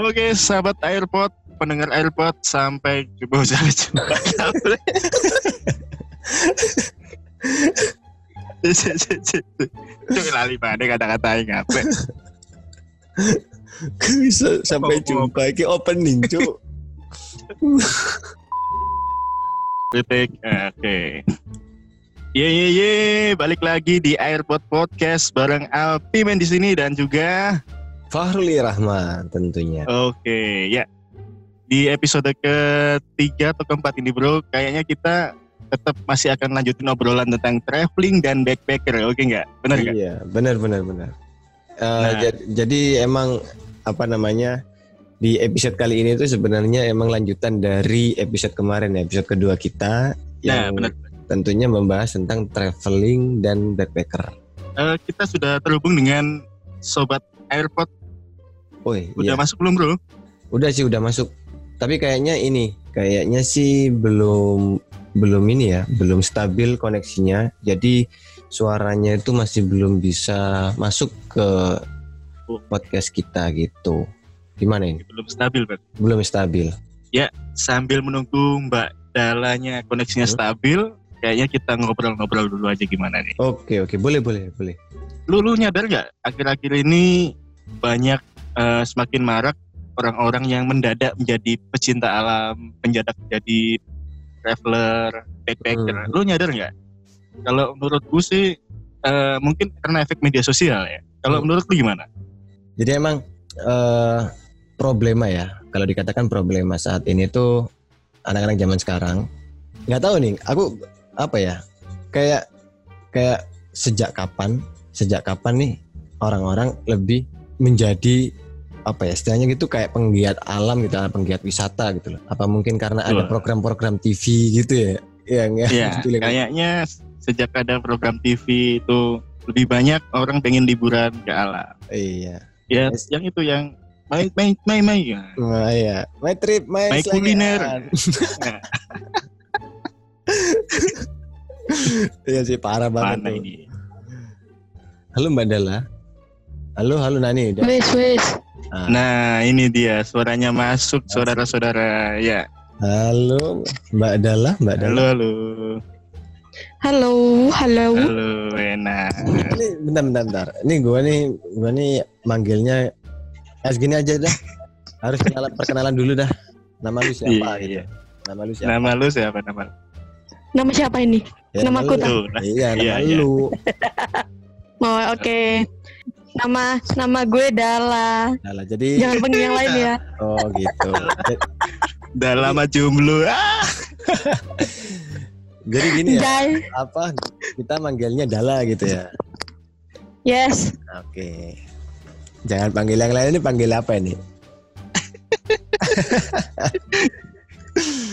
Oke, sahabat AirPod, pendengar AirPod sampai jumpa sampai jumpa. Cuk lali pada kata-kata yang apa? Bisa sampai jumpa iki opening, Cuk. Kritik. Oke. Ye ye ye, balik lagi di AirPod Podcast bareng Alpimen di sini dan juga Fahruli Rahman tentunya. Oke, ya. Di episode ketiga atau keempat ini bro, kayaknya kita tetap masih akan lanjutin obrolan tentang traveling dan backpacker, oke nggak? Benar nggak? Iya, benar benar benar. Eh, Nah. jad- jadi emang apa namanya di episode kali ini tuh sebenarnya emang lanjutan dari episode kemarin episode kedua kita Nah, yang benar. tentunya membahas tentang traveling dan backpacker. Eh, kita sudah terhubung dengan sobat AirPod. Woi, Udah iya. masuk belum bro? Udah sih udah masuk. Tapi kayaknya ini, kayaknya sih belum belum ini ya, belum stabil koneksinya. Jadi suaranya itu masih belum bisa masuk ke podcast kita gitu. Gimana ini? Belum stabil, Bang. Belum stabil. Sambil menunggu Mbak Dalanya koneksinya Hmm. stabil, kayaknya kita ngobrol-ngobrol dulu aja gimana nih. Oke oke, boleh boleh boleh. Lu, lu nyadar nggak akhir-akhir ini banyak eh, semakin marak orang-orang yang mendadak menjadi pecinta alam, mendadak menjadi traveler, backpacker. Hmm. Lu nyadar nggak? Kalau menurut gue sih eh, mungkin karena efek media sosial ya. Kalau Hmm. menurut lu gimana? Jadi emang eh, problema ya. Kalau dikatakan problema saat ini tuh anak-anak zaman sekarang nggak tahu nih. Aku apa ya? Kayak kayak sejak kapan? Sejak kapan nih orang-orang lebih menjadi apa ya istilahnya gitu kayak penggiat alam gitu, penggiat wisata gitu loh. Apa mungkin karena ada program-program TV gitu ya? Yang Iya, kayaknya sejak ada program TV itu lebih banyak orang pengen liburan ke alam. Iya. Ya, Yes. yang itu yang main main main main. ya. Nah, iya. My trip, my, My kuliner. Iya sih parah banget Mana tuh. ini? Halo Mbak Dala. Halo, halo Nani. Wes wes. Ah, Nah, ini dia suaranya masuk saudara-saudara. Ya, Halo Mbak Dala, Mbak Dala. halo halo. Halo, halo. Halo, enak. Ini bentar, bentar, bentar. Ini gua nih, gua nih manggilnya eh segini aja dah. Harus kenalan, perkenalan dulu dah. Nama lu siapa? Iya, gitu. iya. Nama lu siapa? Nama lu siapa nama? lu? Nama siapa ini? Ya, nama aku. Tuh, nah, Iya, nama Iya, iya. lu. Oh, oke. Nama nama gue Dala. Dala. Jadi, Jangan panggil yang lain ya. oh gitu. Lama jomblo. Ah, Jadi gini ya, Jai. apa kita manggilnya Dala gitu ya. Yes. Oke. Jangan panggil yang lain ini panggil apa ini?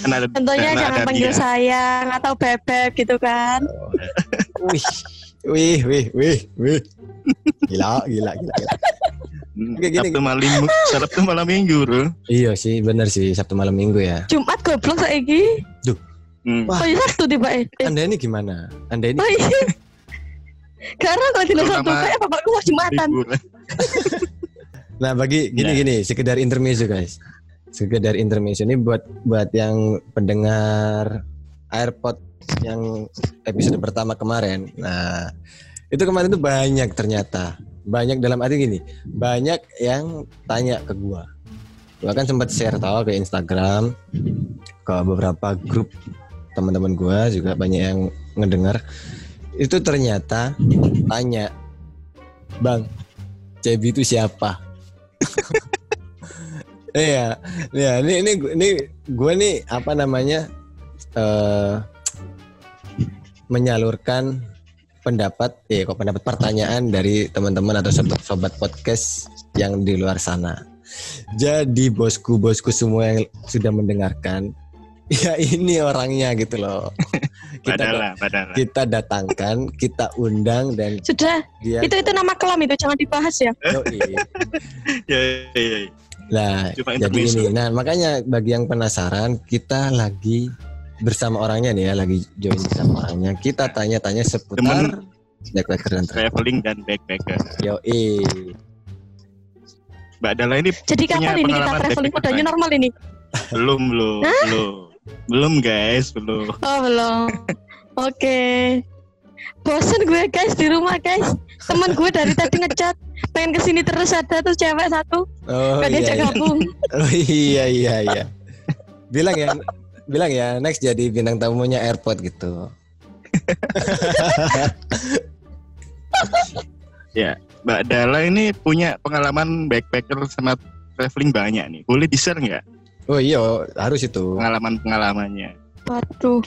ada- Tentunya jangan panggil dia. sayang atau bebek gitu kan. Wih, wih, wih, wih, wih. Gila, gila, gila, gila. Hmm, Oke, gini, Sabtu malam Sabtu malam minggu, bro. Iya sih, bener sih Sabtu malam Minggu ya. Jumat goblok saiki. Hmm. Wah. Oh iya Sabtu tiba eh. Anda ini gimana? Anda ini Oh iya. Karena kalau Terutama Sabtu kayak bapakku mau Jumatan. Nah, bagi gini Ya. gini, sekedar intermezzo guys. Sekedar intermezzo ini buat buat yang pendengar AirPod yang episode pertama kemarin. Nah, itu kemarin tuh banyak ternyata. Banyak dalam arti gini, banyak yang tanya ke gua. Gua kan sempat share tahu ke Instagram, ke beberapa grup teman-teman gua juga banyak yang ngedengar. Itu ternyata tanya, "Bang, Cebi itu siapa?" Iya, iya. Ini ini ini gue nih apa namanya eh menyalurkan pendapat, ya kok pendapat pertanyaan dari teman-teman atau sobat, sobat podcast yang di luar sana. Jadi bosku bosku semua yang sudah mendengarkan, ya ini orangnya gitu loh. kita Padahal, padahal. kita datangkan, kita undang dan Sudah, dia itu itu nama kelam itu jangan dibahas ya. Ya, ya, ya. Nah, Cuma jadi ini. Nah, makanya bagi yang penasaran, kita lagi bersama orangnya nih ya, lagi join bersama orangnya. Kita tanya-tanya seputar backpacker dan travel. traveling dan backpacker. Yoi. Mbak Dala ini Jadi kapan ini kita traveling? Udah normal ini? belum belum belum belum guys belum. Oh belum. Oke. Bosen gue guys di rumah guys. Temen gue dari tadi ngechat pengen ke sini terus ada tuh cewek satu Oh gak iya, diajak iya. gabung. Oh iya iya iya. Bilang ya, bilang ya next jadi bintang tamunya airport gitu. Mbak Dala ini punya pengalaman backpacker sama traveling banyak nih. Boleh di share nggak Oh iya, harus itu. pengalaman pengalamannya? Waduh.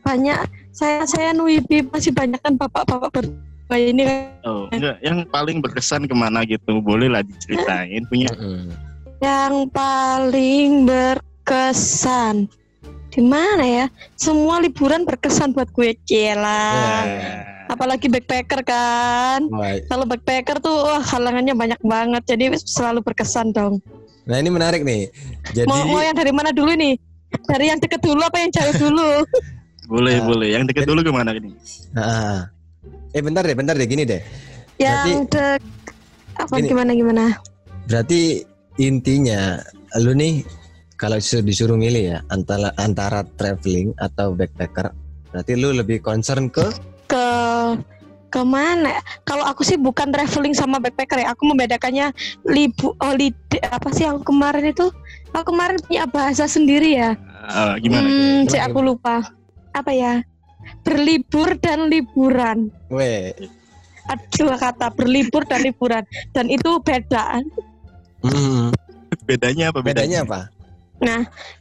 Banyak saya saya nuibi masih banyak kan bapak-bapak berdua ini kan. Oh enggak, yang paling berkesan ke mana gitu? Boleh lah diceritain punya. Yang paling berkesan di mana ya semua liburan berkesan buat gue Cila Ya. apalagi backpacker kan kalau backpacker tuh wah halangannya banyak banget jadi selalu berkesan dong Nah ini menarik nih. Jadi mau mau yang dari mana dulu nih dari yang deket dulu apa yang jauh dulu Boleh Ah. boleh. Yang deket dulu ke mana ini? Ah. eh bentar deh, bentar deh gini deh. yang dek apa Gini. gimana gimana Berarti intinya lu nih kalau su- disuruh milih ya antara antara traveling atau backpacker, berarti lu lebih concern ke ke ke mana? Kalau aku sih bukan traveling sama backpacker ya. Aku membedakannya libu holiday apa sih aku kemarin itu? Aku kemarin punya bahasa sendiri ya. Ah, gimana? Hmm, Gimana, cek aku lupa. Apa ya? Berlibur dan liburan. Weh, Ada dua kata berlibur dan liburan dan itu beda. mm, Bedanya apa? bedanya apa?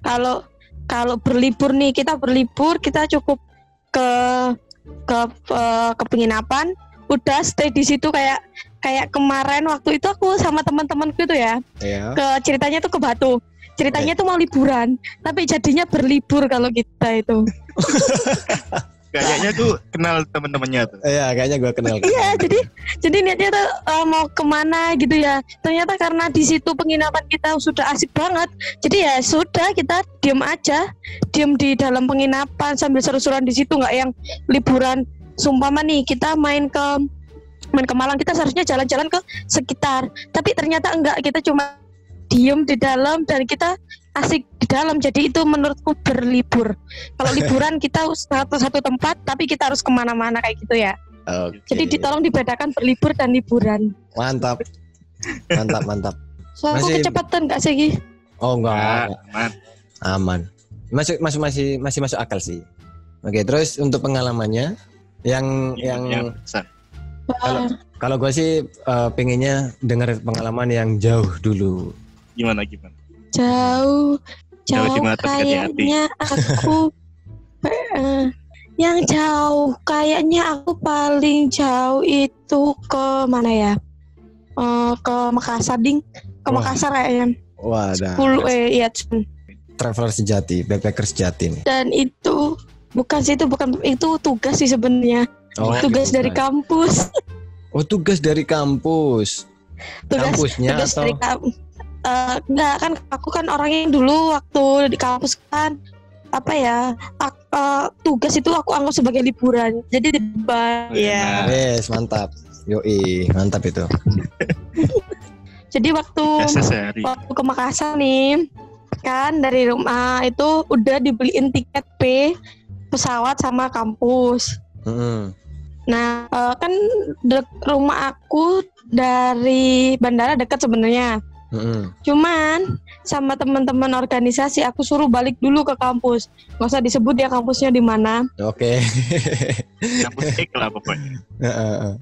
Kalau kalau berlibur nih kita berlibur kita cukup ke ke eh, ke penginapan udah stay di situ kayak kayak kemarin waktu itu aku sama teman-temanku itu ya Ya. ke ceritanya tuh ke Batu. Ceritanya tuh mau liburan tapi jadinya berlibur kalau kita itu Kayaknya tuh kenal teman-temannya tuh. Iya, kayaknya gua kenal. iya jadi jadi niatnya tuh eh, mau ke mana gitu ya ternyata karena di situ penginapan kita sudah asik banget jadi ya sudah kita diem aja diem di dalam penginapan sambil seru-seruan di situ nggak yang liburan sumpama nih kita main ke main ke Malang kita seharusnya jalan-jalan ke sekitar tapi ternyata enggak kita cuma diem di dalam dan kita asik di dalam jadi itu menurutku berlibur kalau liburan kita satu satu tempat tapi kita harus ke mana-mana kayak gitu ya Oke. jadi ditolong dibedakan berlibur dan liburan. mantap. Mantap, mantap. So aku Masih- kecepatan gak sih? Oh enggak, aman. aman. Masuk masuk masih masih masuk akal sih. Oke, terus untuk pengalamannya yang yang yang besar. Kalau- kalau gue sih eh, pengennya dengar pengalaman yang jauh dulu. Gimana gimana? Jauh Jauh di jauh mata, dekat di hati. kayaknya aku eh, yang jauh kayaknya aku paling jauh itu ke mana ya? Eh, ke Makassar ding ke Wah. Makassar kayaknya Wadah. 10 eh iya Traveler sejati, backpacker sejati nih. dan itu bukan sih itu bukan itu tugas sih sebenarnya Oh, tugas dari kampus Oh, tugas dari kampus. tugas Kampusnya tugas atau dari kampus enggak kan aku kan orangnya yang dulu waktu di kampus kan apa ya ak- eh, tugas itu aku anggap sebagai liburan jadi di ya Yes, mantap. Yoi, mantap itu. jadi waktu Necessary. waktu ke Makassar nih kan dari rumah itu udah dibeliin tiket P pesawat sama kampus Mm-mm. nah eh, kan dek- rumah aku dari bandara dekat sebenarnya Mm-mm. Cuman sama teman-teman organisasi aku suruh balik dulu ke kampus. Nggak usah disebut ya kampusnya di mana. Oke. Kampus X lah pokoknya. Heeh.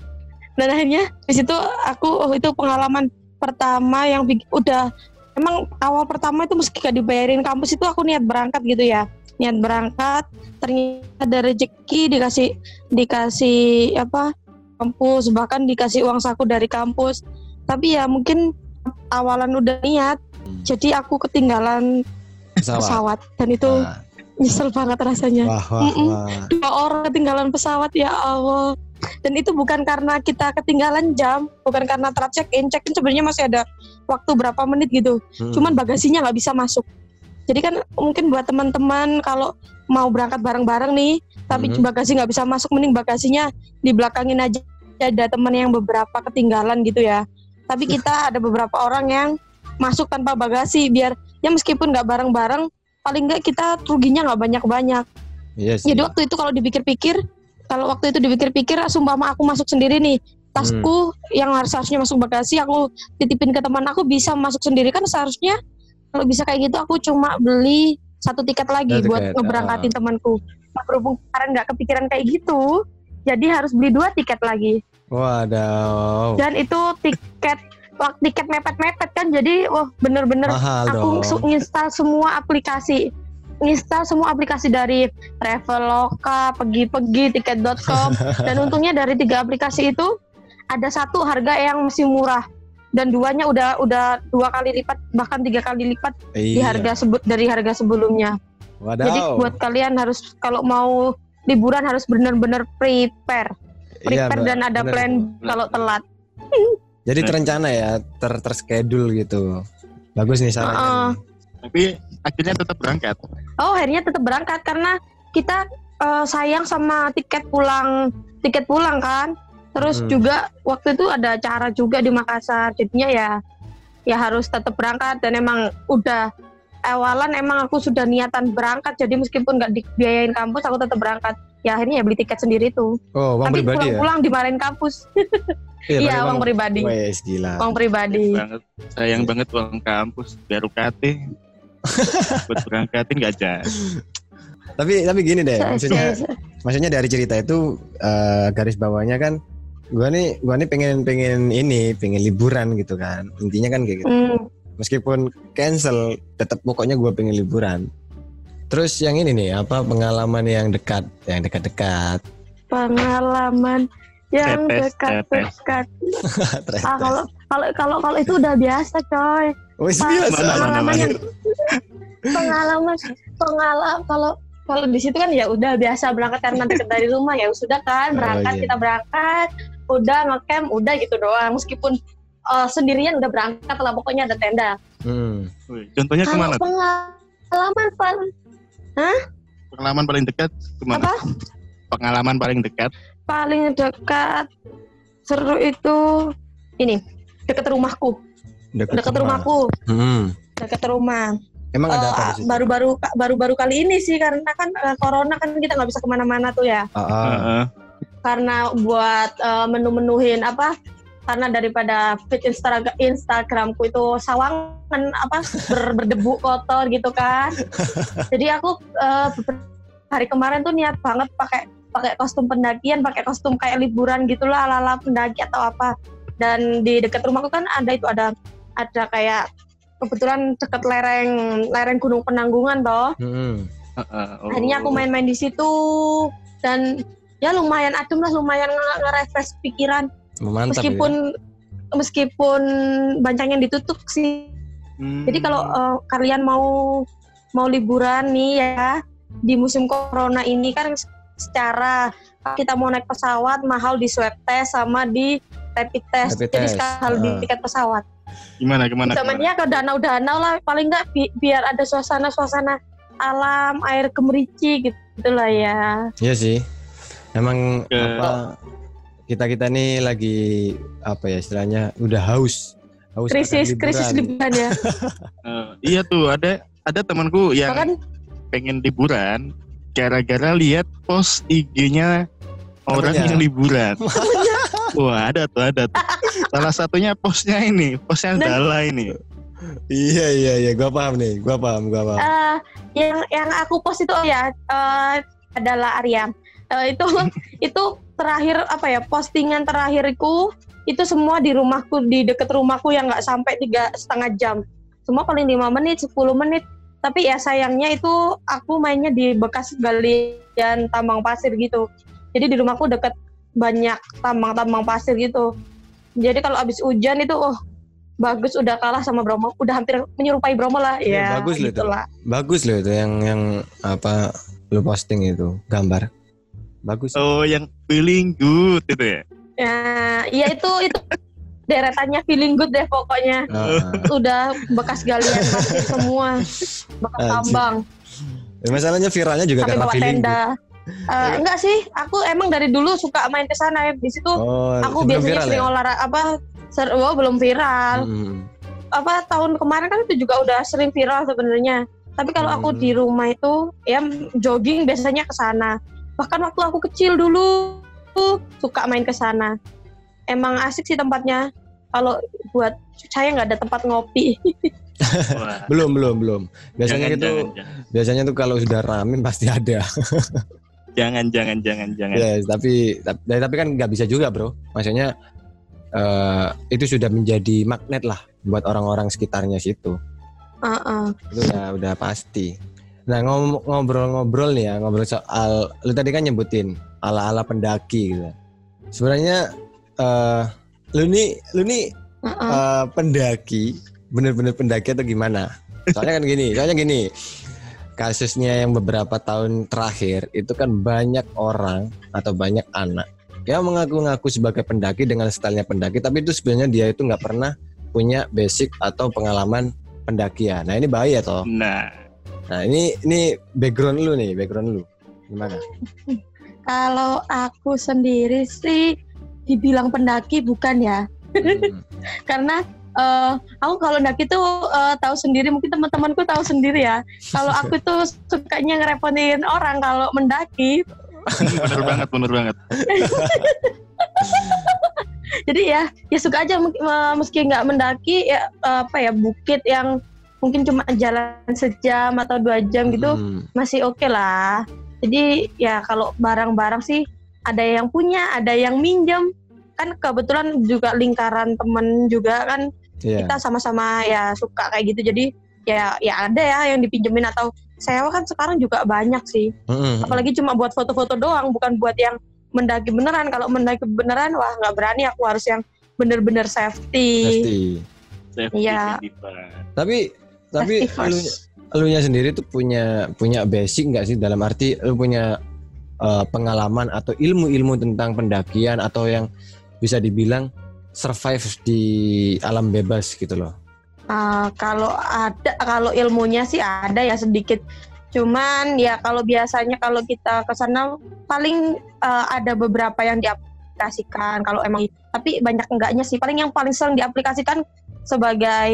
Dan akhirnya di situ aku oh, itu pengalaman pertama yang udah emang awal pertama itu meski gak dibayarin kampus itu aku niat berangkat gitu ya. Niat berangkat ternyata ada rezeki dikasih dikasih apa kampus bahkan dikasih uang saku dari kampus. Tapi ya mungkin awalan udah niat jadi aku ketinggalan Pesawat. pesawat. Dan itu Nah, nyesel banget rasanya. Wah, wah, wah. dua orang ketinggalan pesawat ya Allah. Dan itu bukan karena kita ketinggalan jam bukan karena telat check in check in sebenarnya masih ada waktu berapa menit gitu. Hmm. cuman bagasinya nggak bisa masuk. Jadi kan mungkin buat teman-teman kalau mau berangkat bareng-bareng nih tapi Mhm. bagasi nggak bisa masuk mending bagasinya dibelakangin aja. Ada teman yang beberapa ketinggalan gitu ya tapi kita ada beberapa orang yang masuk tanpa bagasi biar ya meskipun nggak bareng-bareng paling nggak kita ruginya nggak banyak-banyak. Iya sih. jadi waktu itu kalau dipikir-pikir kalau waktu itu dipikir-pikir sumpah aku masuk sendiri nih. Tasku yang harus harusnya masuk bagasi aku titipin ke teman aku bisa masuk sendiri. Kan seharusnya kalau bisa kayak gitu aku cuma beli satu tiket lagi Satu buat tiket, ngeberangkatin temanku. Nah, berhubung kemarin nggak kepikiran kayak gitu jadi harus beli dua tiket lagi Waduh. dan itu tiket waktu tiket mepet-mepet kan jadi wah bener-bener aku install semua aplikasi install semua aplikasi dari Traveloka, pergi-pergi, tiket.com dan untungnya dari tiga aplikasi itu ada satu harga yang masih murah dan duanya udah udah dua kali lipat bahkan tiga kali lipat di Iya. harga sebut dari harga sebelumnya. Wadaw. Jadi buat kalian harus kalau mau liburan harus benar-benar prepare, prepare Mbak. dan ada Bener. plan kalau telat. Jadi terencana ya, ter terschedule gitu. Bagus nih sarannya. Nih. Tapi akhirnya tetap berangkat. Oh akhirnya tetap berangkat karena kita eh, sayang sama tiket pulang tiket pulang kan. Terus Hmm. juga waktu itu ada acara juga di Makassar. Jadinya ya ya harus tetap berangkat dan emang udah awalan emang aku sudah niatan berangkat jadi meskipun nggak dibiayain kampus aku tetap berangkat. Ya akhirnya ya beli tiket sendiri tuh. Oh, uang Tapi pribadi ya? pulang-pulang dimarahin kampus. Iya, Iya pakai uang pribadi. Wes gila. Uang pribadi. banget sayang banget uang kampus biar UKT buat berangkatin gak jadi Tapi tapi gini deh, maksudnya maksudnya dari cerita itu eh, garis bawahnya kan gua nih gua nih pengen pengen ini pengen liburan gitu kan intinya kan kayak gitu Hmm, meskipun cancel tetap pokoknya gua pengen liburan terus yang ini nih apa pengalaman yang dekat yang dekat-dekat pengalaman yang dekat-dekat. Ah kalau kalau kalau kalau itu udah biasa coy. Wes Pak, biasa Mana, mana, pengalaman mana. yang pengalaman pengalaman kalau kalau di situ kan ya udah biasa berangkat karena dekat dari rumah ya sudah kan Oh, berangkat iya. kita berangkat udah ngecamp udah gitu doang meskipun eh, sendirian udah berangkat lah pokoknya ada tenda. Hmm. Contohnya Kalau ke mana pengalaman paling pengalaman paling dekat ke mana apa? Pengalaman paling dekat. Paling dekat seru itu ini dekat rumahku. Dekat rumahku. Hmm. dekat rumah. Emang ada apa di situ? baru-baru baru-baru kali ini sih karena kan eh, corona kan kita nggak bisa ke mana-mana tuh ya. Ah, ah. Heeh. karena buat eh, menu-menuhin apa karena daripada feed Instagram Instagramku itu sawangan apa ber- berdebu kotor gitu kan jadi aku beberapa hari kemarin tuh niat banget pakai pakai kostum pendakian pakai kostum kayak liburan gitulah ala ala pendaki atau apa dan di dekat rumahku kan ada itu ada ada kayak kebetulan dekat lereng lereng Gunung Penanggungan toh Hmm. Heeh. Oh. akhirnya aku main-main di situ dan ya lumayan adem lah lumayan nge- nge-refresh pikiran Mantap meskipun meskipun banyak yang ditutup sih Hmm. jadi kalau eh, kalian mau mau liburan nih ya di musim corona ini kan secara kita mau naik pesawat mahal di swab test sama di rapid test Rapid jadi sekali di ah. tiket pesawat gimana gimana, zamannya ke danau-danau lah paling nggak bi- biar ada suasana-suasana alam air gemericik gitu lah ya ya. Iya sih. Emang Ke- apa kita kita nih lagi apa ya istilahnya udah haus. Haus krisis liburan. krisis liburan ya Eh, iya tuh ada ada temanku yang bahkan pengen liburan gara-gara lihat post IG-nya orang yang liburan. Wah ada tuh ada tuh. Salah satunya postnya ini, postnya Dan- Dala ini. Iya iya iya, gua paham nih, gua paham, gua paham. eh, yang yang aku post itu ya eh, adalah Arya Eh, itu itu terakhir apa ya postingan terakhirku itu semua di rumahku di deket rumahku yang nggak sampai tiga setengah jam. Semua paling lima menit 10 menit. Tapi ya sayangnya itu aku mainnya di bekas galian tambang pasir gitu. Jadi di rumahku deket banyak tambang-tambang pasir gitu. Jadi kalau abis hujan itu oh bagus udah kalah sama Bromo. Udah hampir menyerupai Bromo lah. Iya, ya bagus loh itu. gitulah. Bagus loh itu yang yang apa lu posting itu gambar. Bagus. Oh, yang feeling good itu ya. Ya, iya itu itu deretannya feeling good deh pokoknya. Ah. Udah bekas galian pasir semua, bekas Anjir. tambang, Ya, Masalahnya viralnya juga sampai karena bawa feeling. good. tenda. Eh, enggak sih, aku emang dari dulu suka main ke sana. Di situ Oh, aku biasanya viral sering ya? olahraga apa ser oh, belum viral. Hmm. Apa tahun kemarin kan itu juga udah sering viral sebenarnya. Tapi kalau aku Hmm. di rumah itu ya jogging biasanya ke sana. Bahkan waktu aku kecil dulu tuh suka main ke sana. Emang asik sih tempatnya. Kalau buat saya nggak ada tempat ngopi. Belum, belum, belum. Biasanya jangan, itu jangan, jangan. biasanya tuh kalau sudah rame pasti ada. jangan, jangan, jangan, jangan. Ya, tapi tapi, tapi kan nggak bisa juga, Bro. Maksudnya eh, itu sudah menjadi magnet lah buat orang-orang sekitarnya situ. Heeh. Itu udah udah pasti. Nah, ngobrol-ngobrol nih ya, ngobrol soal lu tadi kan nyebutin ala-ala pendaki gitu. Sebenarnya eh lu nih lu nih Heeh. eh, pendaki, bener-bener pendaki atau gimana? Soalnya kan gini, soalnya gini. Kasusnya yang beberapa tahun terakhir itu kan banyak orang atau banyak anak yang mengaku-ngaku sebagai pendaki dengan stylenya pendaki, tapi itu sebenarnya dia itu nggak pernah punya basic atau pengalaman pendakian. Nah ini bahaya toh. Nah, Nah ini ini background lu nih, background lu gimana? Kalau aku sendiri sih dibilang pendaki bukan ya. Hmm. Karena eh, aku kalau pendaki tuh eh, tahu sendiri, mungkin teman-temanku tahu sendiri ya. Kalau aku tuh sukanya ngerepotin orang kalau mendaki. bener banget, bener banget. Jadi ya, ya suka aja eh, meski nggak mendaki ya apa ya bukit yang mungkin cuma jalan sejam atau dua jam gitu Hmm. masih oke lah. Jadi ya kalau barang-barang sih ada yang punya, ada yang minjem. Kan kebetulan juga lingkaran temen juga kan Iya. kita sama-sama ya suka kayak gitu. Jadi ya ya ada ya yang dipinjemin atau sewa kan sekarang juga banyak sih. Mm-mm. Apalagi cuma buat foto-foto doang, bukan buat yang mendaki beneran. Kalau mendaki beneran wah nggak berani aku harus yang bener-bener safety. Safety Iya. Tapi tapi lu elunya sendiri tuh punya punya basic nggak sih dalam arti lu punya eh, pengalaman atau ilmu-ilmu tentang pendakian atau yang bisa dibilang survive di alam bebas gitu loh. Ah, kalau ada kalau ilmunya sih ada ya sedikit. Cuman ya kalau biasanya kalau kita ke sana paling eh, ada beberapa yang diaplikasikan kalau emang tapi banyak enggaknya sih. Paling yang paling sering diaplikasikan sebagai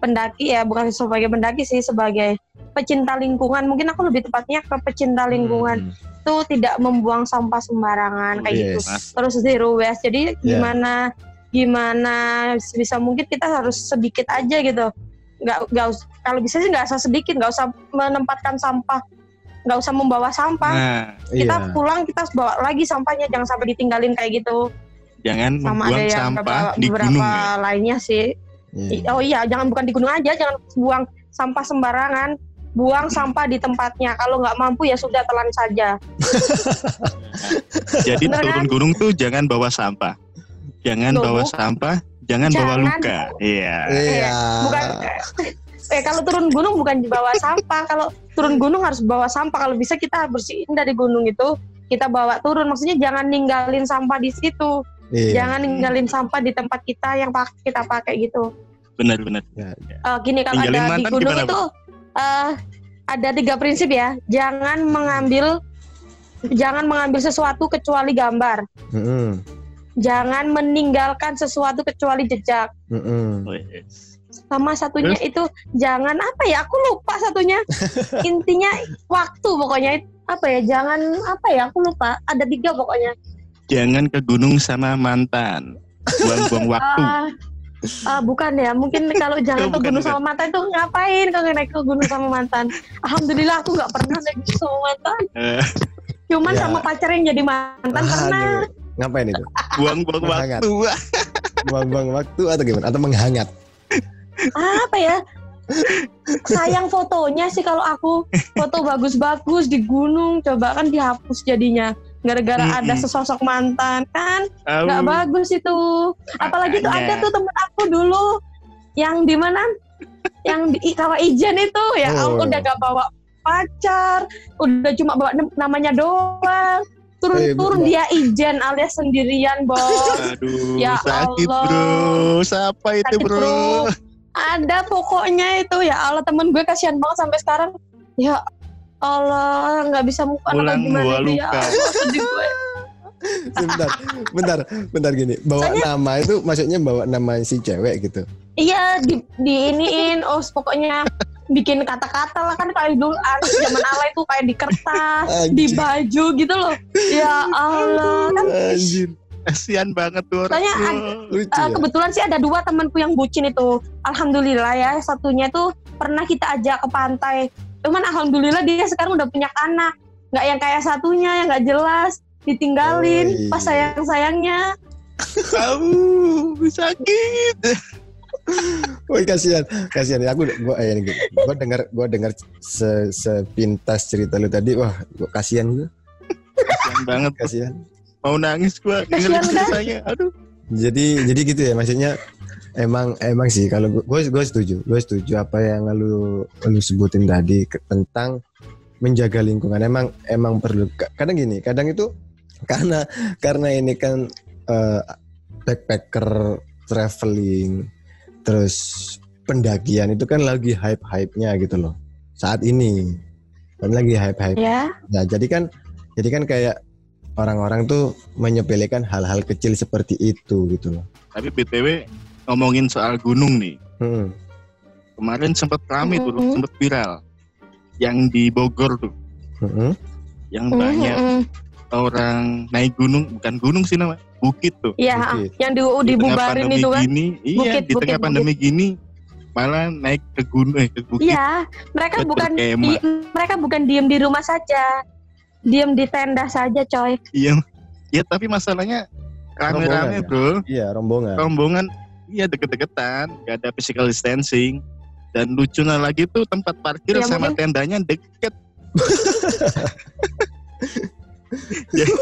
pendaki ya bukan sebagai pendaki sih sebagai pecinta lingkungan. Mungkin aku lebih tepatnya ke pecinta lingkungan Hmm. itu tidak membuang sampah sembarangan kayak gitu Yes. terus zero waste jadi Yeah. gimana gimana bisa mungkin kita harus sedikit aja gitu nggak nggak kalau bisa sih nggak usah sedikit nggak usah menempatkan sampah nggak usah membawa sampah Nah, kita Iya. pulang kita bawa lagi sampahnya jangan sampai ditinggalin kayak gitu jangan sama ada membuang yang sampah beberapa, di beberapa gunung ya. lainnya sih Iya. I- oh iya jangan bukan di gunung aja jangan buang sampah sembarangan buang sampah di tempatnya kalau nggak mampu ya sudah telan saja Jadi Bener turun kan? gunung tuh jangan bawa sampah. Jangan Loh, bawa sampah, jangan, bawa Jangan. luka. Iya. Iya. bukan eh kalau turun gunung bukan bawa sampah kalau turun gunung harus bawa sampah kalau bisa kita bersihin dari gunung itu kita bawa turun maksudnya jangan ninggalin sampah di situ Iya. jangan ninggalin sampah di tempat kita yang kita pakai gitu. Benar-benar. Eh, gini kalau ada di gunung gimana, itu eh, ada tiga prinsip ya. Jangan mengambil jangan mengambil sesuatu kecuali gambar. Mm-mm. jangan meninggalkan sesuatu kecuali jejak. Oh, yes. sama satunya itu jangan apa ya aku lupa satunya. Intinya waktu pokoknya. Apa ya jangan apa ya aku lupa. Ada tiga pokoknya Jangan ke gunung sama mantan. Buang-buang waktu. Ah, ah, bukan ya mungkin kalau jangan Oh, ke gunung bukan. sama mantan itu ngapain kalau naik ke gunung sama mantan alhamdulillah aku nggak pernah naik gunung sama mantan Eh, cuman Ya. sama pacar yang jadi mantan pernah Aduh. Ngapain itu? buang-buang waktu. Buang-buang waktu atau gimana? Atau menghangat? apa ya sayang fotonya sih kalau aku foto bagus-bagus di gunung coba kan dihapus jadinya gara-gara Mm-mm. ada sesosok mantan kan nggak bagus itu apalagi tuh ada tuh temen aku dulu yang di mana yang di Kawah Ijen itu ya Oh. ampun udah gak bawa pacar udah cuma bawa namanya doang turun Eh, dia ijen alias sendirian bos Aduh, Ya sakit Allah. bro. Siapa itu Sakit, bro? bro. ada pokoknya itu ya Allah temen gue kasihan banget sampai sekarang ya Allah nggak bisa move on Pulang gimana ya luka. Allah, sedih gue Sebentar, bentar, bentar gini. Bawa nama itu maksudnya bawa nama si cewek gitu. iya di di iniin oh pokoknya bikin kata-kata lah kan kayak dulu anak zaman ala itu kayak di kertas di Anjir. baju gitu loh ya Allah kan Anjir, Kasihan banget tuh orang. Soalnya bro. ad- lucu Eh, ya. kebetulan sih ada dua temanku yang bucin itu. Alhamdulillah ya, satunya tuh pernah kita ajak ke pantai. Cuman alhamdulillah dia sekarang udah punya anak. Nggak yang kayak satunya yang nggak jelas, ditinggalin Oh, iya. pas sayang-sayangnya. Au, sakit. Woi kasihan, kasihan. Aku gua eh, gini, gua dengar gua dengar se, sepintas cerita lu tadi. Wah, gua kasihan gua, Kasihan banget. kasihan. Mau nangis gua dengerin Kasihan kan? ceritanya. Aduh. Jadi jadi gitu ya maksudnya emang emang sih kalau gue gue setuju. Gue setuju apa yang lu lu sebutin tadi tentang menjaga lingkungan. Emang emang perlu. Ka- kadang gini kadang itu karena karena ini kan eh, backpacker traveling terus pendakian itu kan lagi hype hype nya gitu loh. Saat ini. Kan lagi hype hype Ya, Nah, jadi kan jadi kan kayak orang-orang tuh menyepelekan hal-hal kecil seperti itu gitu loh. Tapi BTW ngomongin soal gunung nih. Hmm. Kemarin sempat rame tuh, Mhm. sempat viral. Yang di Bogor tuh, Hmm. yang Mm, banyak mm, mm. orang naik gunung, bukan gunung sih namanya, bukit tuh. Iya, Bukit. yang di, Di tengah dibubarin itu kan. gini, iya Bukit, di bukit, tengah bukit. pandemi gini malah naik ke gunung, eh, ke bukit. Iya, mereka bukan di, mereka bukan diem di rumah saja. Diem di tenda saja, coy. Iya, ya tapi masalahnya Rombongan ya? rame-rame bro, Iya, rombongan. rombongan, iya deket-deketan, gak ada physical distancing. Dan lucunya lagi tuh tempat parkir Ya, sama mungkin- tendanya deket.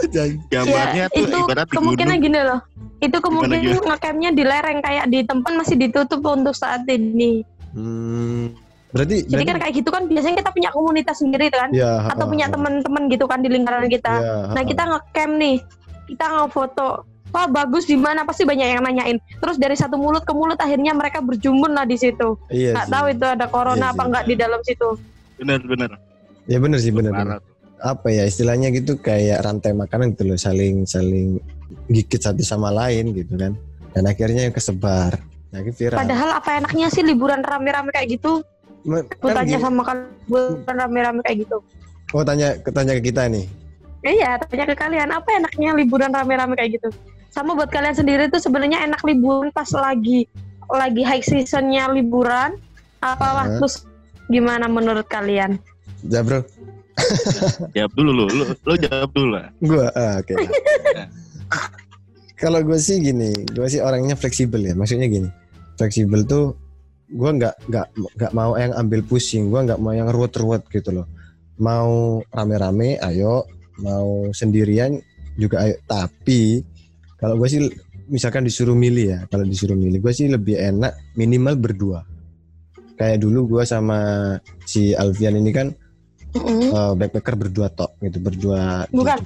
Jangan- Gambarnya Ya, tuh itu ibarat di kemungkinan gunung. gini loh. Itu kemungkinan gimana? ngecampnya di lereng kayak di tempat masih ditutup untuk saat ini. Hmm. Berarti Jadi berarti- kan kayak gitu kan biasanya kita punya komunitas sendiri kan ya, atau ha, punya teman-teman gitu kan di lingkaran kita. ya, ha, Nah, kita ngecamp nih. Kita ngefoto. Wah, bagus di mana? Pasti banyak yang nanyain. Terus dari satu mulut ke mulut akhirnya mereka berjumpa lah di situ. Iya Nggak sih. tahu itu ada Iya corona apa sih. enggak di dalam situ. Bener-bener. Ya benar sih benar. benar. Parah tuh. Apa ya istilahnya gitu kayak rantai makanan gitu loh, saling saling gigit satu sama lain gitu kan. Dan akhirnya yang kesebar. Nah, viral. Padahal apa enaknya sih liburan rame-rame kayak gitu? Gue kan tanya gini- sama kalian liburan rame-rame kayak gitu. Oh tanya tanya ke kita nih. Iya, tanya ke kalian apa enaknya liburan rame-rame kayak gitu. Sama buat kalian sendiri tuh sebenarnya enak liburan pas lagi lagi high seasonnya liburan apa Hah? waktu gimana menurut kalian? Ya bro, Jawab dulu lu, lu, lu jawab dulu lah. Gua ah, oke. Kalau gue sih gini, gue sih orangnya fleksibel ya. Maksudnya gini, fleksibel tuh gue nggak nggak nggak mau yang ambil pusing, gue nggak mau yang ruwet-ruwet gitu loh. Mau rame-rame, ayo. Mau sendirian juga ayo. Tapi kalau gue sih misalkan disuruh milih ya, kalau disuruh milih gue sih lebih enak minimal berdua. Kayak dulu gue sama si Alfian ini kan Mm-mm. eh, backpacker berdua tok gitu, berdua. Bukan.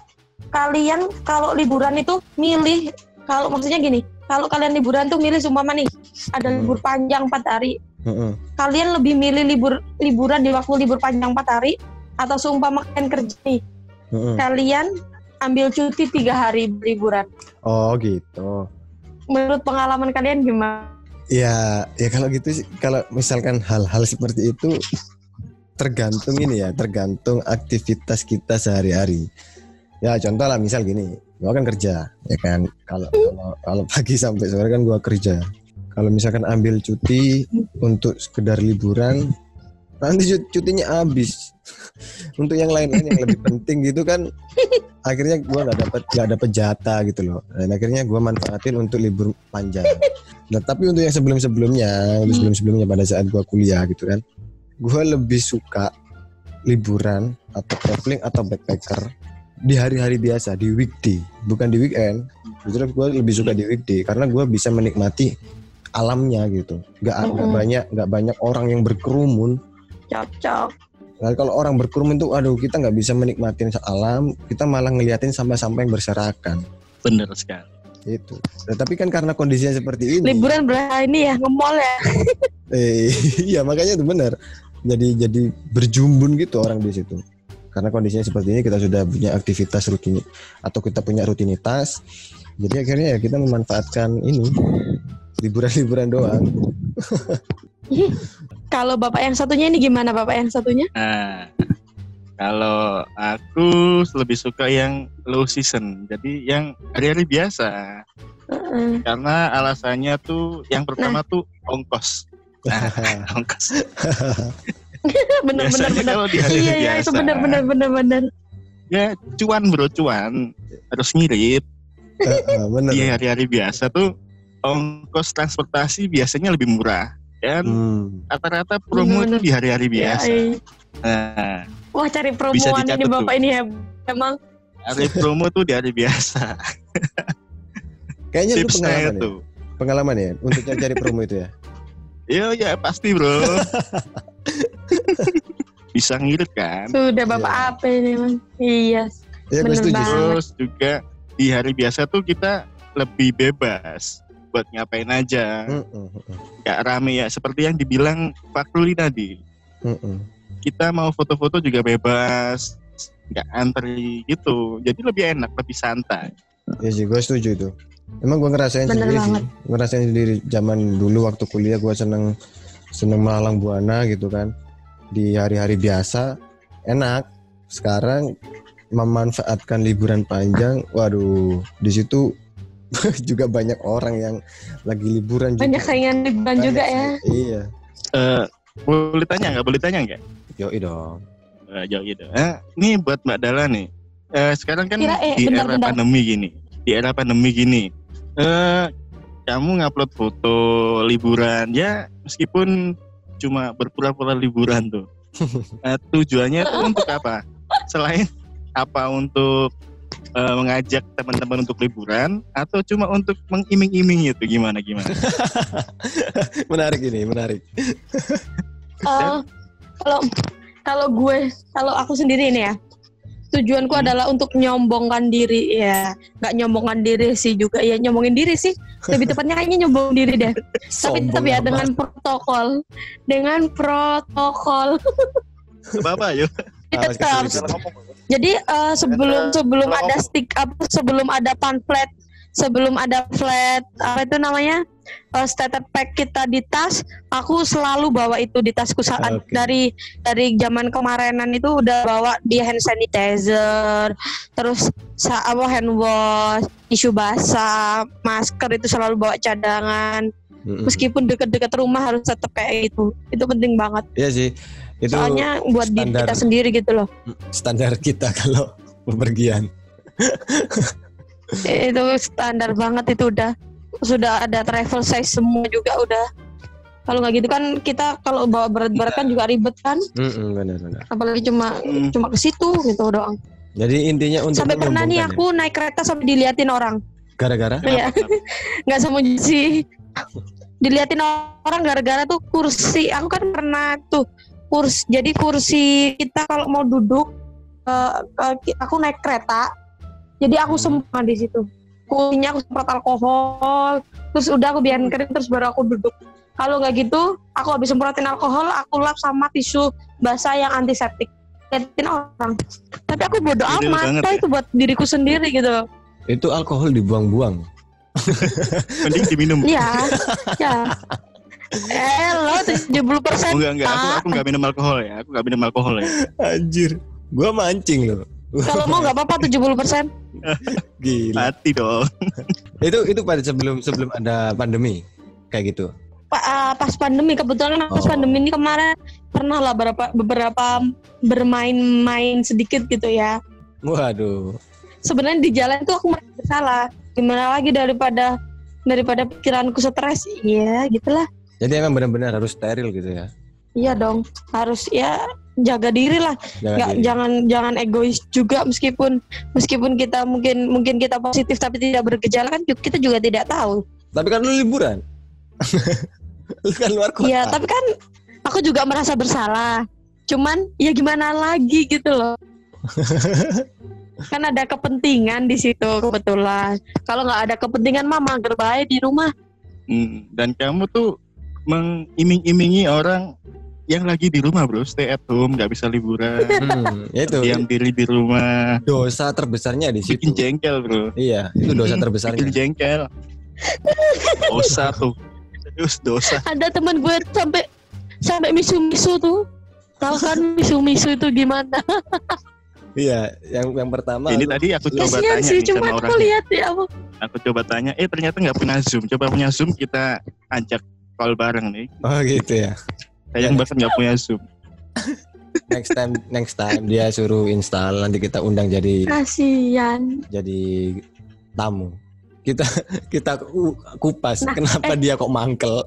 Kalian kalau liburan itu milih kalau maksudnya gini, kalau kalian liburan tuh milih sumpama nih ada Hmm. libur panjang 4 hari. Heeh. Kalian lebih milih libur liburan di waktu libur panjang 4 hari atau seumpama kalian kerja nih, heeh. kalian ambil cuti tiga hari liburan. Oh gitu. Menurut pengalaman kalian gimana? Ya, ya kalau gitu sih, kalau misalkan hal-hal seperti itu tergantung ini ya, tergantung aktivitas kita sehari-hari. Ya contoh lah misal gini, gua kan kerja, ya kan. Kalau kalau kalau pagi sampai sore kan gua kerja. Kalau misalkan ambil cuti untuk sekedar liburan, nanti cut- cutinya habis. Untuk yang lain-lain yang lebih penting gitu kan, akhirnya gua nggak dapat nggak dapat jatah gitu loh. Dan akhirnya gua manfaatin untuk libur panjang. Nah, tapi untuk yang sebelum-sebelumnya, untuk sebelum-sebelumnya pada saat gua kuliah gitu kan, gua lebih suka liburan atau traveling atau backpacker di hari-hari biasa, di weekday, bukan di weekend. Justru gua lebih suka di weekday karena gua bisa menikmati alamnya gitu. Nggak nggak Mm-mm. banyak nggak banyak orang yang berkerumun. Cocok. Nah, kalau orang berkerumun tuh, aduh kita nggak bisa menikmatin alam, kita malah ngeliatin sampah-sampah yang berserakan. Bener sekali. Itu. Nah, tapi kan karena kondisinya seperti ini. Liburan berapa ini ya nge-mall ya. Eh, iya makanya itu benar. Jadi jadi berjumbun gitu orang di situ. Karena kondisinya seperti ini kita sudah punya aktivitas rutin atau kita punya rutinitas. Jadi akhirnya ya kita memanfaatkan ini liburan-liburan doang. Kalau bapak yang satunya ini gimana bapak yang satunya? Nah, kalau aku lebih suka yang low season. Jadi yang hari-hari biasa. Heeh. Karena alasannya tuh yang pertama tuh ongkos. Nah, ongkos. bener bener kalau di hari Iya iya biasa, itu bener bener bener bener. ya cuan bro cuan harus ngirit Heeh, bener. di hari-hari biasa tuh ongkos transportasi biasanya lebih murah dan Hmm. rata-rata promo Bener-bener. itu di hari-hari biasa iya. nah Wah cari Bisa promoan ini bapak tuh. ini ya. Emang hari promo tuh di hari biasa Kayaknya lu tipsnya pengalaman ya? tuh Pengalaman ya untuk cari promo itu ya. Iya ya pasti bro bisa ngirit kan sudah bapak Iya. apa ini emang? Iya. Ya Bener banget. terus juga di hari biasa tuh kita lebih bebas buat ngapain aja gak rame ya seperti yang dibilang Pak Ruli tadi kita mau foto-foto juga bebas nggak antri gitu jadi lebih enak lebih santai Iya sih, gue setuju itu. Emang gue ngerasain Bener sendiri banget. sih. Ngerasain sendiri zaman dulu waktu kuliah gue seneng seneng malang buana gitu kan. Di hari-hari biasa enak. Sekarang memanfaatkan liburan panjang, waduh, di situ juga banyak orang yang lagi liburan juga. Banyak saingan liburan Banyak juga ya. Iya. Eh, boleh tanya nggak boleh tanya nggak Yoi dong. Eh, jauh gitu Eh, ini buat Mbak Dala nih Eh, sekarang kan Kira, eh, di bentar, era bentar. pandemi gini di era pandemi gini eh kamu ngupload foto liburan ya meskipun cuma berpura-pura liburan tuh Eh, tujuannya tuh untuk apa selain apa untuk eh, mengajak teman-teman untuk liburan atau cuma untuk mengiming-iming itu? Gimana gimana? Menarik ini, menarik. Eh, kalau kalau gue kalau aku sendiri ini ya tujuanku Hmm. adalah untuk nyombongkan diri ya. Nggak nyombongkan diri sih juga ya nyombongin diri sih. Lebih tepatnya kayaknya nyombong diri deh. Tapi tetap ya amat. dengan protokol. Dengan protokol. Apa apa yuk. Tetap. Jadi eh, sebelum sebelum ada stick up sebelum ada pamflet sebelum ada flat apa itu namanya uh, starter pack kita di tas aku selalu bawa itu di tasku. Saat Oke. dari dari zaman kemarinan itu udah bawa di hand sanitizer terus apa hand wash tisu basah masker itu selalu bawa cadangan. Meskipun deket-deket rumah harus tetap kayak itu itu penting banget. Iya sih. Itu soalnya buat diri standar. kita sendiri gitu loh standar kita kalau bepergian. itu standar banget itu udah sudah ada travel size semua juga udah kalau nggak gitu kan kita kalau bawa berat-berat kan juga ribet kan Mm-mm, benar-benar. apalagi cuma Hmm. cuma ke situ gitu doang Jadi intinya untuk sampai pernah nih aku naik kereta sampai diliatin orang ya. gara-gara Iya. nggak sama sih diliatin orang gara-gara tuh kursi aku kan pernah tuh kursi jadi kursi kita kalau mau duduk eh, eh, aku naik kereta jadi aku Hmm. semua di situ kursinya aku semprot alkohol terus udah aku biarin kering terus baru aku duduk kalau nggak gitu aku habis semprotin alkohol aku lap sama tisu basah yang antiseptik liatin orang tapi aku bodo Gede amat banget toh ya. itu buat diriku sendiri gitu itu alkohol dibuang-buang. mending diminum Iya, ya. Eh lo 70 persen. Enggak enggak aku aku enggak minum alkohol ya aku enggak minum alkohol ya Anjir. Gua mancing loh. Kalau mau nggak apa-apa 70 persen. Gila. mati dong itu itu pada sebelum sebelum ada pandemi kayak gitu. pas pandemi kebetulan kan pas Oh. pandemi ini kemarin pernah lah beberapa beberapa bermain-main sedikit gitu ya. Waduh. Sebenarnya di jalan tuh aku merasa bersalah. Gimana lagi daripada daripada pikiranku stres. Iya, gitulah. Jadi emang benar-benar harus steril gitu ya. Iya dong. Harus ya jaga diri lah. Jangan nggak diri. jangan jangan egois juga meskipun meskipun kita mungkin mungkin kita positif tapi tidak bergejala kan kita juga tidak tahu. Tapi kan lu liburan. lu kan luar kota. Iya, tapi kan aku juga merasa bersalah. cuman ya gimana lagi gitu loh kan ada kepentingan di situ kebetulan kalau nggak ada kepentingan mah mager baik di rumah Hmm, dan kamu tuh mengiming-imingi orang yang lagi di rumah bro, stay at home, nggak bisa liburan, Hmm, itu. Diam diri di rumah, dosa terbesarnya di situ. bikin jengkel bro, Iya, itu dosa bikin terbesarnya. jengkel, dosa tuh, serius dosa. ada teman gue sampai sampai misu-misu tuh. Tahu kan misu-misu itu gimana? Iya, yang yang pertama Ini tadi aku coba kasihan tanya sih nih sama cuma aku orangnya, lihat ya apa aku coba tanya, eh ternyata nggak punya zoom, coba punya zoom kita ajak call bareng nih, Oh gitu ya. sayang banget nggak punya zoom. Next time next time dia suruh install nanti kita undang jadi kasihan jadi tamu. Kita kita ku- kupas Nah, kenapa dia kok mangkel.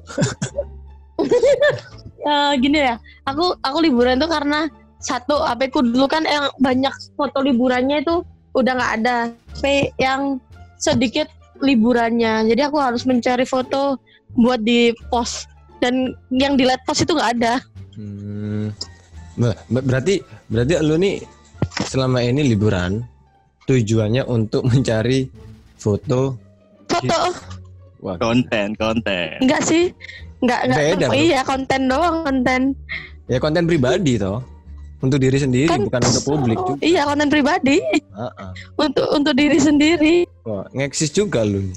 Eh, gini ya aku aku liburan tuh karena satu HP ku dulu kan yang banyak foto liburannya itu udah nggak ada HP yang sedikit liburannya jadi aku harus mencari foto buat di post dan yang di post itu nggak ada. Hmm. Ber- Berarti berarti lu nih selama ini liburan tujuannya untuk mencari foto? Foto. Wah Konten, konten. enggak sih. Enggak enggak Beda, oh, iya konten doang konten. Ya konten pribadi toh. Untuk diri sendiri Kan- bukan untuk publik juga. iya konten pribadi. Ah, ah. untuk untuk diri sendiri. Wah, ngeksis juga lu.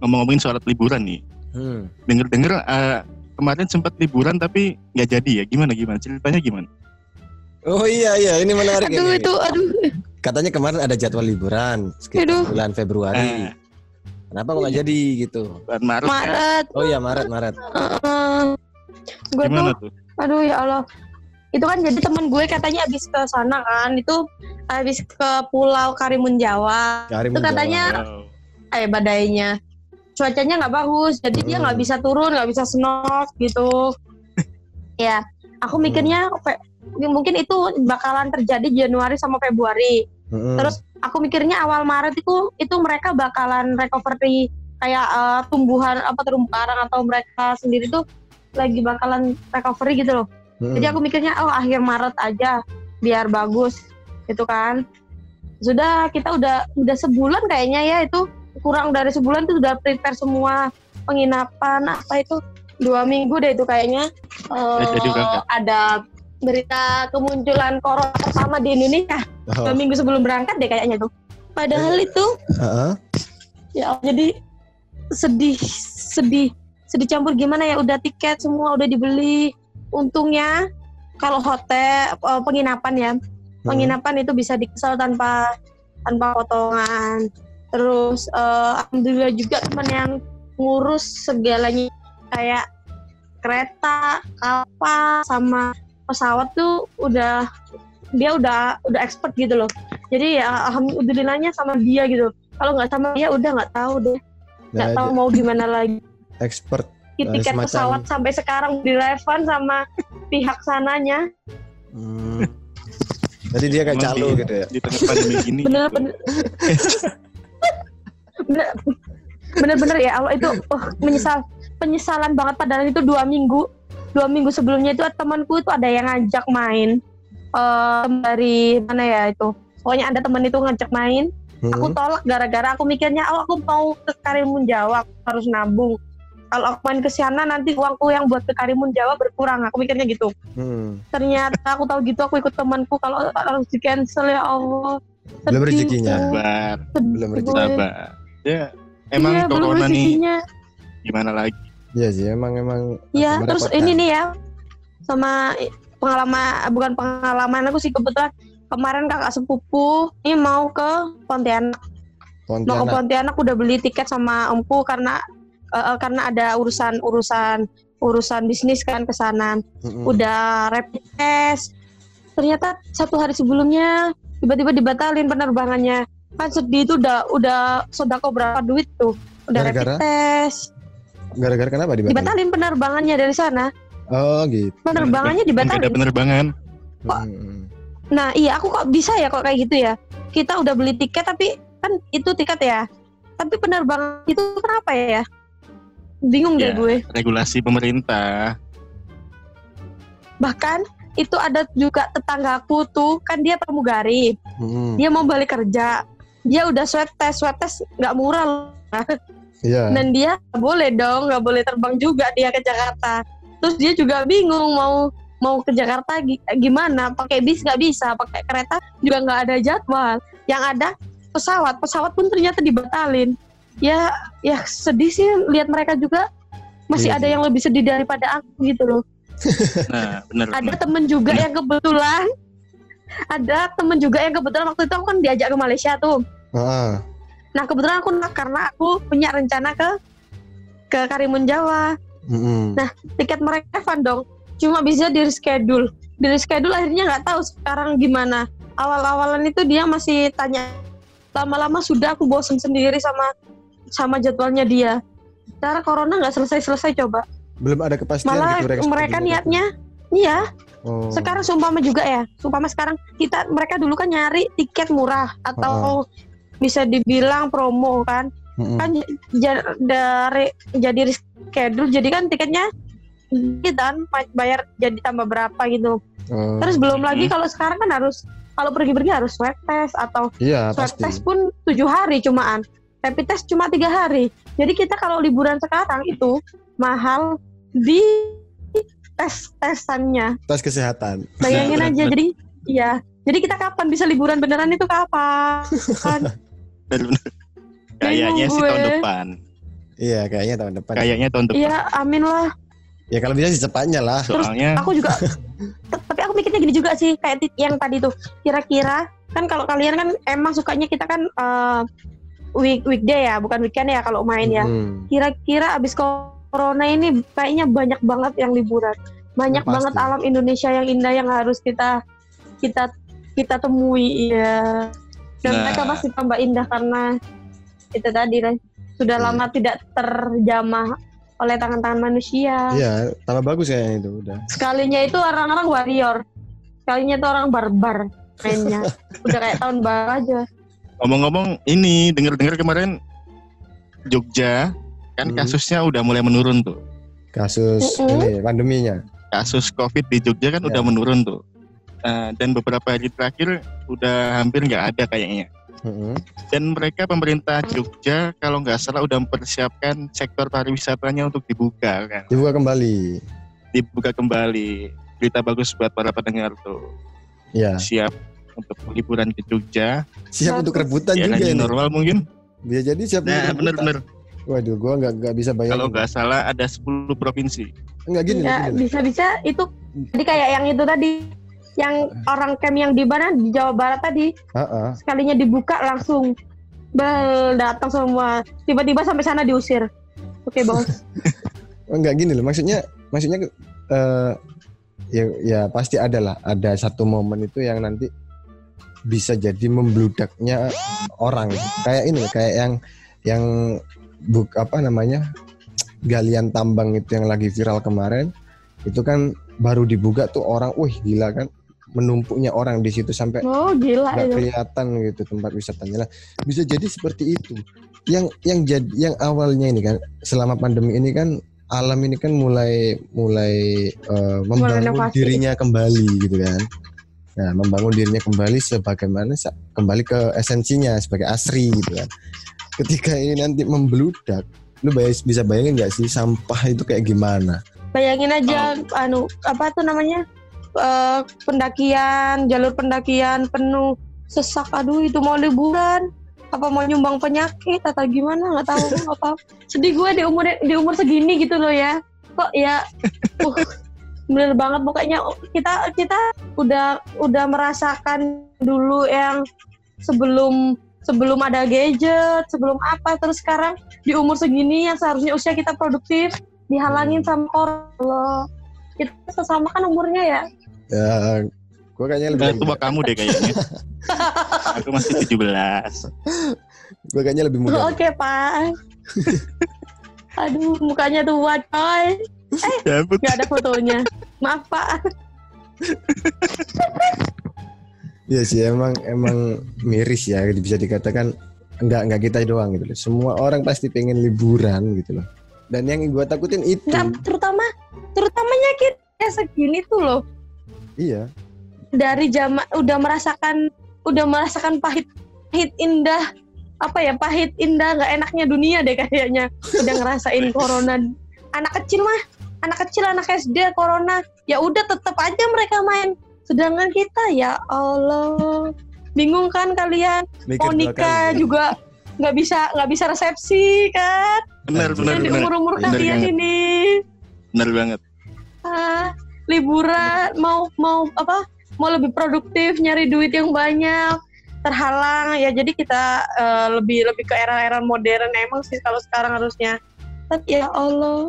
Ngomong-ngomongin soal liburan nih, Hmm. denger-denger eh, kemarin sempat liburan tapi nggak jadi ya, gimana gimana? Ceritanya gimana? Oh iya iya ini menarik aduh ini. itu aduh Katanya kemarin ada jadwal liburan sekitar Aduh. bulan Februari. Eh, Kenapa kok nggak jadi gitu? bulan Maret? Maret Oh iya Maret Maret. gue tuh gimana tuh? aduh ya Allah itu kan jadi teman gue katanya habis ke sana kan itu habis ke Pulau Karimun Jawa Karimun Itu katanya- Wow. eh badainya cuacanya nggak bagus jadi dia nggak Hmm. bisa turun nggak bisa snork gitu ya aku Hmm. mikirnya fe- mungkin itu bakalan terjadi Januari sama Februari Mm-mm. terus aku mikirnya awal Maret itu itu mereka bakalan recovery kayak eh, tumbuhan apa terumbu karang atau mereka sendiri tuh lagi bakalan recovery gitu loh jadi aku mikirnya oh akhir Maret aja biar bagus gitu kan sudah kita udah udah sebulan kayaknya ya itu kurang dari sebulan tuh udah prepare semua penginapan apa itu dua minggu deh itu kayaknya. Eh, Eh, berangkat. ada berita kemunculan corona pertama di Indonesia. Oh, dua minggu sebelum berangkat deh kayaknya tuh. Padahal itu heeh. ya jadi sedih sedih sedih campur gimana ya udah tiket semua udah dibeli. Untungnya kalau hotel eh, penginapan ya Hmm. penginapan itu bisa dikesel tanpa tanpa potongan terus eh, alhamdulillah juga teman yang ngurus segalanya kayak kereta kapal sama pesawat tuh udah dia udah udah expert gitu loh jadi ya alhamdulillahnya sama dia gitu kalau nggak sama dia udah nggak tahu deh nggak Nah, tahu mau gimana lagi expert. Tiket Eh, semacam- pesawat sampai sekarang direfund sama pihak sananya Hmm. Jadi dia kayak calo di- gitu ya. Di tengah pandemi gini. bener bener bener bener bener ya Allah itu oh, menyesal penyesalan banget padahal itu dua minggu. Dua minggu sebelumnya itu temanku itu ada yang ngajak main eh dari mana ya itu pokoknya ada teman itu ngajak main. Aku Hmm. tolak gara-gara aku mikirnya oh aku mau ke Karimun Jawa aku harus nabung. Kalau aku main ke sana nanti uangku yang buat ke Karimun Jawa berkurang. Aku mikirnya gitu. Hmm. ternyata aku tahu gitu aku ikut temanku kalau harus di cancel ya Allah. Belum rezekinya. Belum gue. Ya, emang Iya, belum corona nih gimana lagi? Iya sih emang emang Iya, terus ini nih ya sama pengalaman bukan pengalaman aku sih kebetulan kemarin kakak sepupu ini mau ke Pontianak. Mau ke Pontianak. Pontianak udah beli tiket sama empu karena eh, eh, karena ada urusan urusan urusan bisnis kan ke sana. Mm-mm. Udah rapid test. Ternyata satu hari sebelumnya tiba-tiba dibatalin penerbangannya. Kan sedih itu udah udah sodako berapa duit tuh. Udah Gara-gara? rapid test. Gara-gara kenapa dibatalin? Dibatalin penerbangannya dari sana. Oh gitu. Penerbangannya Nggak ada dibatalin. penerbangan. Kok? Hmm. Nah, iya aku kok bisa ya kok kayak gitu ya. Kita udah beli tiket tapi kan itu tiket ya. Tapi penerbangan itu kenapa ya? Bingung deh Ya. gue. Regulasi pemerintah. Bahkan itu ada juga tetanggaku tuh kan dia pramugari Mm-mm. dia mau balik kerja dia udah swab test swab test nggak murah loh. Iya. dan dia nggak boleh dong nggak boleh terbang juga dia ke Jakarta. Terus dia juga bingung mau mau ke Jakarta gi- gimana? Pakai bis nggak bisa pakai kereta juga nggak ada jadwal. Yang ada pesawat pesawat pun ternyata dibatalin. Ya ya sedih sih lihat mereka juga. Masih Iya ada yang lebih sedih daripada aku gitu loh. Nah, bener. ada bener. temen juga yang kebetulan ada temen juga yang kebetulan waktu itu aku kan diajak ke Malaysia tuh. Ah, nah kebetulan aku karena aku punya rencana ke ke Karimun Jawa. Mm-mm. Nah, tiket mereka dong. Cuma bisa di reschedule di reschedule akhirnya nggak tahu sekarang gimana. Awal-awalan itu dia masih tanya. Lama-lama sudah aku bosan sendiri sama sama jadwalnya dia. Cara corona nggak selesai-selesai coba. Belum ada kepastian malah gitu mereka reschedule-nya. niatnya iya Oh. sekarang sumpama juga ya sumpama sekarang kita mereka dulu kan nyari tiket murah atau bisa dibilang promo kan Mm-mm. kan dari jadi reschedule jadi kan tiketnya dan bayar jadi tambah berapa gitu Oh. terus belum Hmm. lagi kalau sekarang kan harus kalau pergi-pergi harus swab test atau iya swab pasti. test pun tujuh hari cumaan rapid test cuma tiga hari jadi kita kalau liburan sekarang itu mahal di tes tesannya Tes kesehatan. bayangin Benar, aja benar. jadi iya jadi kita kapan bisa liburan beneran itu kapan kan. Kayaknya sih tahun depan. Iya, kayaknya tahun depan. Kayaknya tahun depan. iya amin lah Ya kalau bisa secepatnya lah. Soalnya aku juga tapi aku mikirnya gini juga sih kayak yang tadi tuh kira-kira kan kalau kalian kan emang sukanya kita kan eh, week weekday ya bukan weekend ya kalau main ya Mm. kira-kira abis corona ini kayaknya banyak banget yang liburan banyak Pasti. banget alam Indonesia yang indah yang harus kita kita kita temui ya dan Nah. mereka pasti tambah indah karena itu tadi lah sudah Iya. lama tidak terjamah oleh tangan-tangan manusia Iya, tambah bagus kayaknya itu udah. sekalinya itu orang-orang warrior sekalinya itu orang barbar mainnya udah kayak tahun baru aja ngomong-ngomong ini dengar-dengar kemarin Jogja kan Hmm. kasusnya udah mulai menurun tuh. Kasus Mm-mm. ini pandeminya. Kasus COVID di Jogja kan Ya. udah menurun tuh. Nah, dan beberapa hari terakhir udah hampir nggak ada kayaknya. Dan mereka pemerintah Jogja kalau nggak salah udah mempersiapkan sektor pariwisatanya untuk dibuka kan. Dibuka kembali. Dibuka kembali. Berita bagus buat para pendengar tuh. Ya, Siap untuk liburan ke Jogja. siap untuk rebutan Ya juga ini. normal mungkin. Bisa jadi siap Nah, bener-bener. Waduh, gua nggak nggak bisa bayangin. Kalau nggak salah ada 10 provinsi. Enggak gini, ya gini. bisa-bisa itu jadi kayak yang itu tadi yang orang camp yang di mana di Jawa Barat tadi Heeh. sekalinya dibuka langsung bel datang semua tiba-tiba sampai sana diusir oke bos Oh, enggak gini loh. Maksudnya maksudnya eh ya ya pasti ada lah, ada satu momen itu yang nanti bisa jadi membludaknya orang. Kayak ini kayak yang yang buk apa namanya? galian tambang itu yang lagi viral kemarin. Itu kan baru dibuka tuh orang, wih gila kan menumpuknya orang di situ sampai oh gila itu kelihatan gitu tempat wisatanya lah bisa jadi seperti itu yang yang jadi yang awalnya ini kan selama pandemi ini kan alam ini kan mulai mulai eh, membangun Renovasi. dirinya kembali gitu kan nah membangun dirinya kembali sebagaimana kembali ke esensinya sebagai asri gitu kan ketika ini nanti membludak lu bisa bayangin nggak sih sampah itu kayak gimana? Bayangin aja anu apa tuh namanya? Eh, pendakian jalur pendakian penuh sesak aduh itu mau liburan. Apa mau nyumbang penyakit atau gimana? Nggak tahu apa sedih gue di umur di umur segini gitu loh ya. Kok ya uh, bener banget. Pokoknya kita kita udah udah merasakan dulu yang sebelum sebelum ada gadget sebelum apa terus sekarang di umur segini yang seharusnya usia kita produktif dihalangin sama orang. Kita sesama kan umurnya ya? Ya gua kayaknya lebih tua kamu deh kayaknya. Aku masih 17. gua kayaknya lebih muda. Oke pak. Aduh mukanya tua coy. Ya ampun. nggak ada fotonya. Maaf pak Iya sih emang emang miris ya bisa dikatakan enggak enggak kita doang gitu loh. Semua orang pasti pengen liburan gitu loh. Dan yang gua takutin itu Nah, terutama terutamanya kita segini tuh loh Iya. dari zaman udah merasakan udah merasakan pahit pahit indah apa ya pahit indah nggak enaknya dunia deh kayaknya udah ngerasain corona anak kecil mah anak kecil anak SD corona ya udah tetap aja mereka main sedangkan kita ya Allah bingung kan kalian? Mikir mau nikah juga nggak bisa nggak bisa resepsi kan? Benar, benar, yang di benar. umur umur Benar kalian banget. ini. Benar banget. ah, liburan mau mau apa? Mau lebih produktif nyari duit yang banyak terhalang ya. Jadi kita eh, lebih lebih ke era-era modern emang sih kalau sekarang harusnya. Tapi ya Allah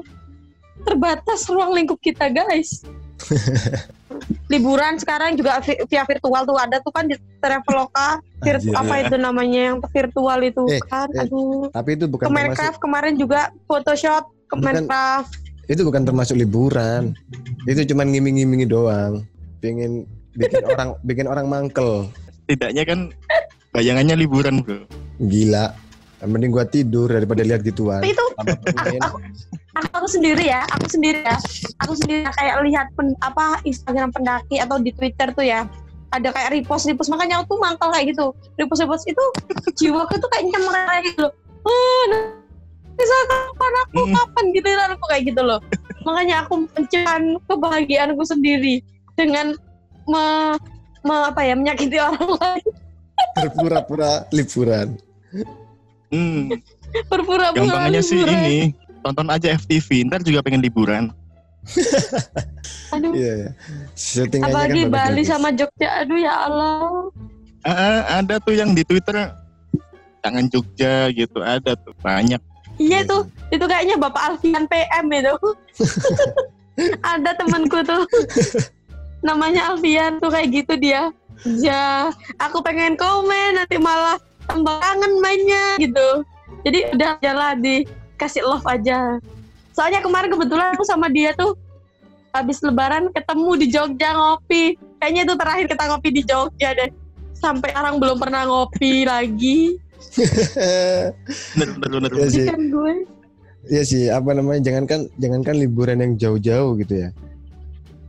terbatas ruang lingkup kita guys liburan sekarang juga vi- via virtual tuh ada tuh kan di Traveloka virtu Anjir. apa itu namanya yang virtual itu Eh, kan eh, aduh Tapi itu bukan termasuk Kemencraft kemarin juga Photoshop Kemencraft itu bukan termasuk liburan. Itu cuma ngiming-ngimingi doang. Pengen bikin orang bikin orang mangkel. Setidaknya kan bayangannya liburan, Bro. Gila. Yang mending gua tidur daripada lihat gituan. tapi itu aku, aku sendiri ya, aku sendiri ya, aku sendiri kayak lihat pen- apa Instagram pendaki atau di Twitter tuh ya, ada kayak repost repost makanya aku tuh mangkal kayak gitu, repost repost itu jiwaku tuh kayak nyemar kayak gitu loh. Oh, nah, bisa kapan aku Hmm. kapan gitu aku kayak gitu loh. Makanya aku menciptakan kebahagiaanku sendiri dengan me, me- apa ya menyakiti orang lain, Berpura-pura liburan. Hmm, berpura-pura gampangannya sih liburan. ini. Tonton aja FTV, ntar juga pengen liburan. Aduh, Iya, iya. Settingannya kan apalagi Bali bagus-bagus. sama Jogja, aduh ya Allah. Ah, ah, ada tuh yang di Twitter tangan Jogja gitu, ada tuh banyak. Iya Iya tuh, itu kayaknya Bapak Alfian PM itu. Ada temanku tuh. Namanya Alfian tuh kayak gitu dia. Ya, aku pengen komen nanti malah tambah kangen mainnya gitu. Jadi udah jalan dikasih love aja. Soalnya kemarin kebetulan aku sama dia tuh habis lebaran ketemu di Jogja ngopi. Kayaknya itu terakhir kita ngopi di Jogja deh. Sampai sekarang belum pernah ngopi lagi. Bener, bener, bener. Iya sih. Kan gue. Iya sih, apa namanya? Jangankan jangankan liburan yang jauh-jauh gitu ya.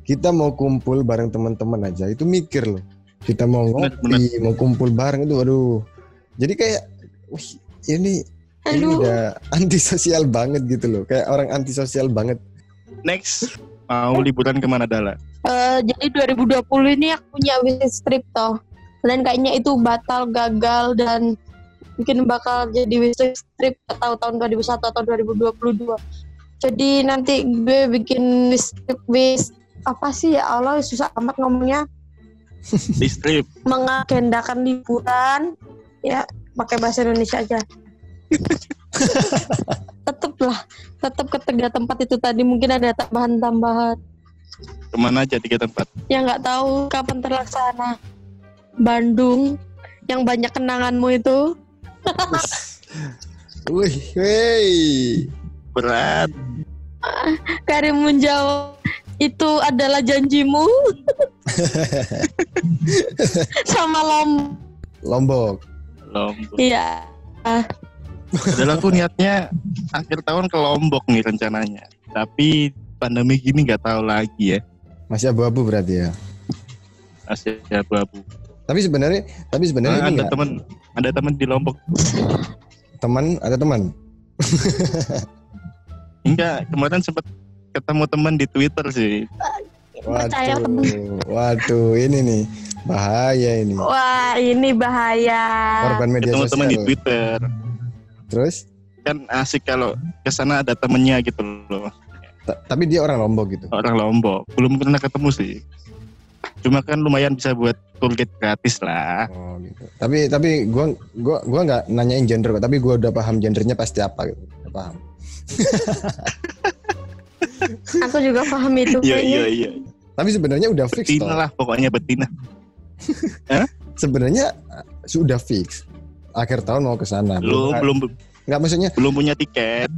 Kita mau kumpul bareng teman-teman aja, itu mikir loh. Kita mau Bener, ngopi, mau kumpul bareng itu aduh. Jadi kayak wih, ini ini Aduh. udah antisosial banget gitu loh. Kayak orang antisosial banget. Next, mau liburan ke mana Dala? Eh, jadi 2020 ini aku punya wishlist trip toh. Dan kayaknya itu batal, gagal dan mungkin bakal jadi wishlist trip atau tahun 2001 atau 2022. Jadi nanti gue bikin wish trip wish apa sih ya Allah susah amat ngomongnya Di strip. mengagendakan liburan ya pakai bahasa Indonesia aja. Tetep lah, tetep ke tiga tempat itu tadi mungkin ada tambahan-tambahan. Ke mana aja tiga tempat? yang nggak tahu kapan terlaksana. Bandung yang banyak kenanganmu itu. Wih, wey. Berat. Karim menjawab itu adalah janjimu sama lom Lombok. Lombok. iya Padahal aku niatnya akhir tahun ke Lombok nih rencananya. Tapi pandemi gini nggak tahu lagi ya. Masih abu-abu berarti ya. Masih abu-abu. Tapi sebenarnya, tapi sebenarnya Nah, ini ada teman, ada teman di Lombok. teman, ada teman. Enggak, kemarin sempat ketemu teman di Twitter sih. Waduh, waduh, ini nih bahaya ini. wah ini bahaya Korban media Ketemu teman di sosial. Twitter. Terus, Kan asik kalau ke sana ada temennya gitu loh. ta- tapi dia orang Lombok gitu. Orang Lombok. Belum pernah ketemu sih. Cuma kan lumayan bisa buat tour guide gratis lah. Oh gitu. Tapi tapi gua gua gua nggak nanyain gender kok, tapi gua udah paham gendernya pasti apa gitu. Udah paham. aku juga paham itu Iya iya iya. Tapi sebenarnya udah fix Betina toh. lah pokoknya betina. Sebenarnya uh, sudah fix. Akhir tahun mau ke sana. Belum belum Enggak maksudnya belum punya tiket.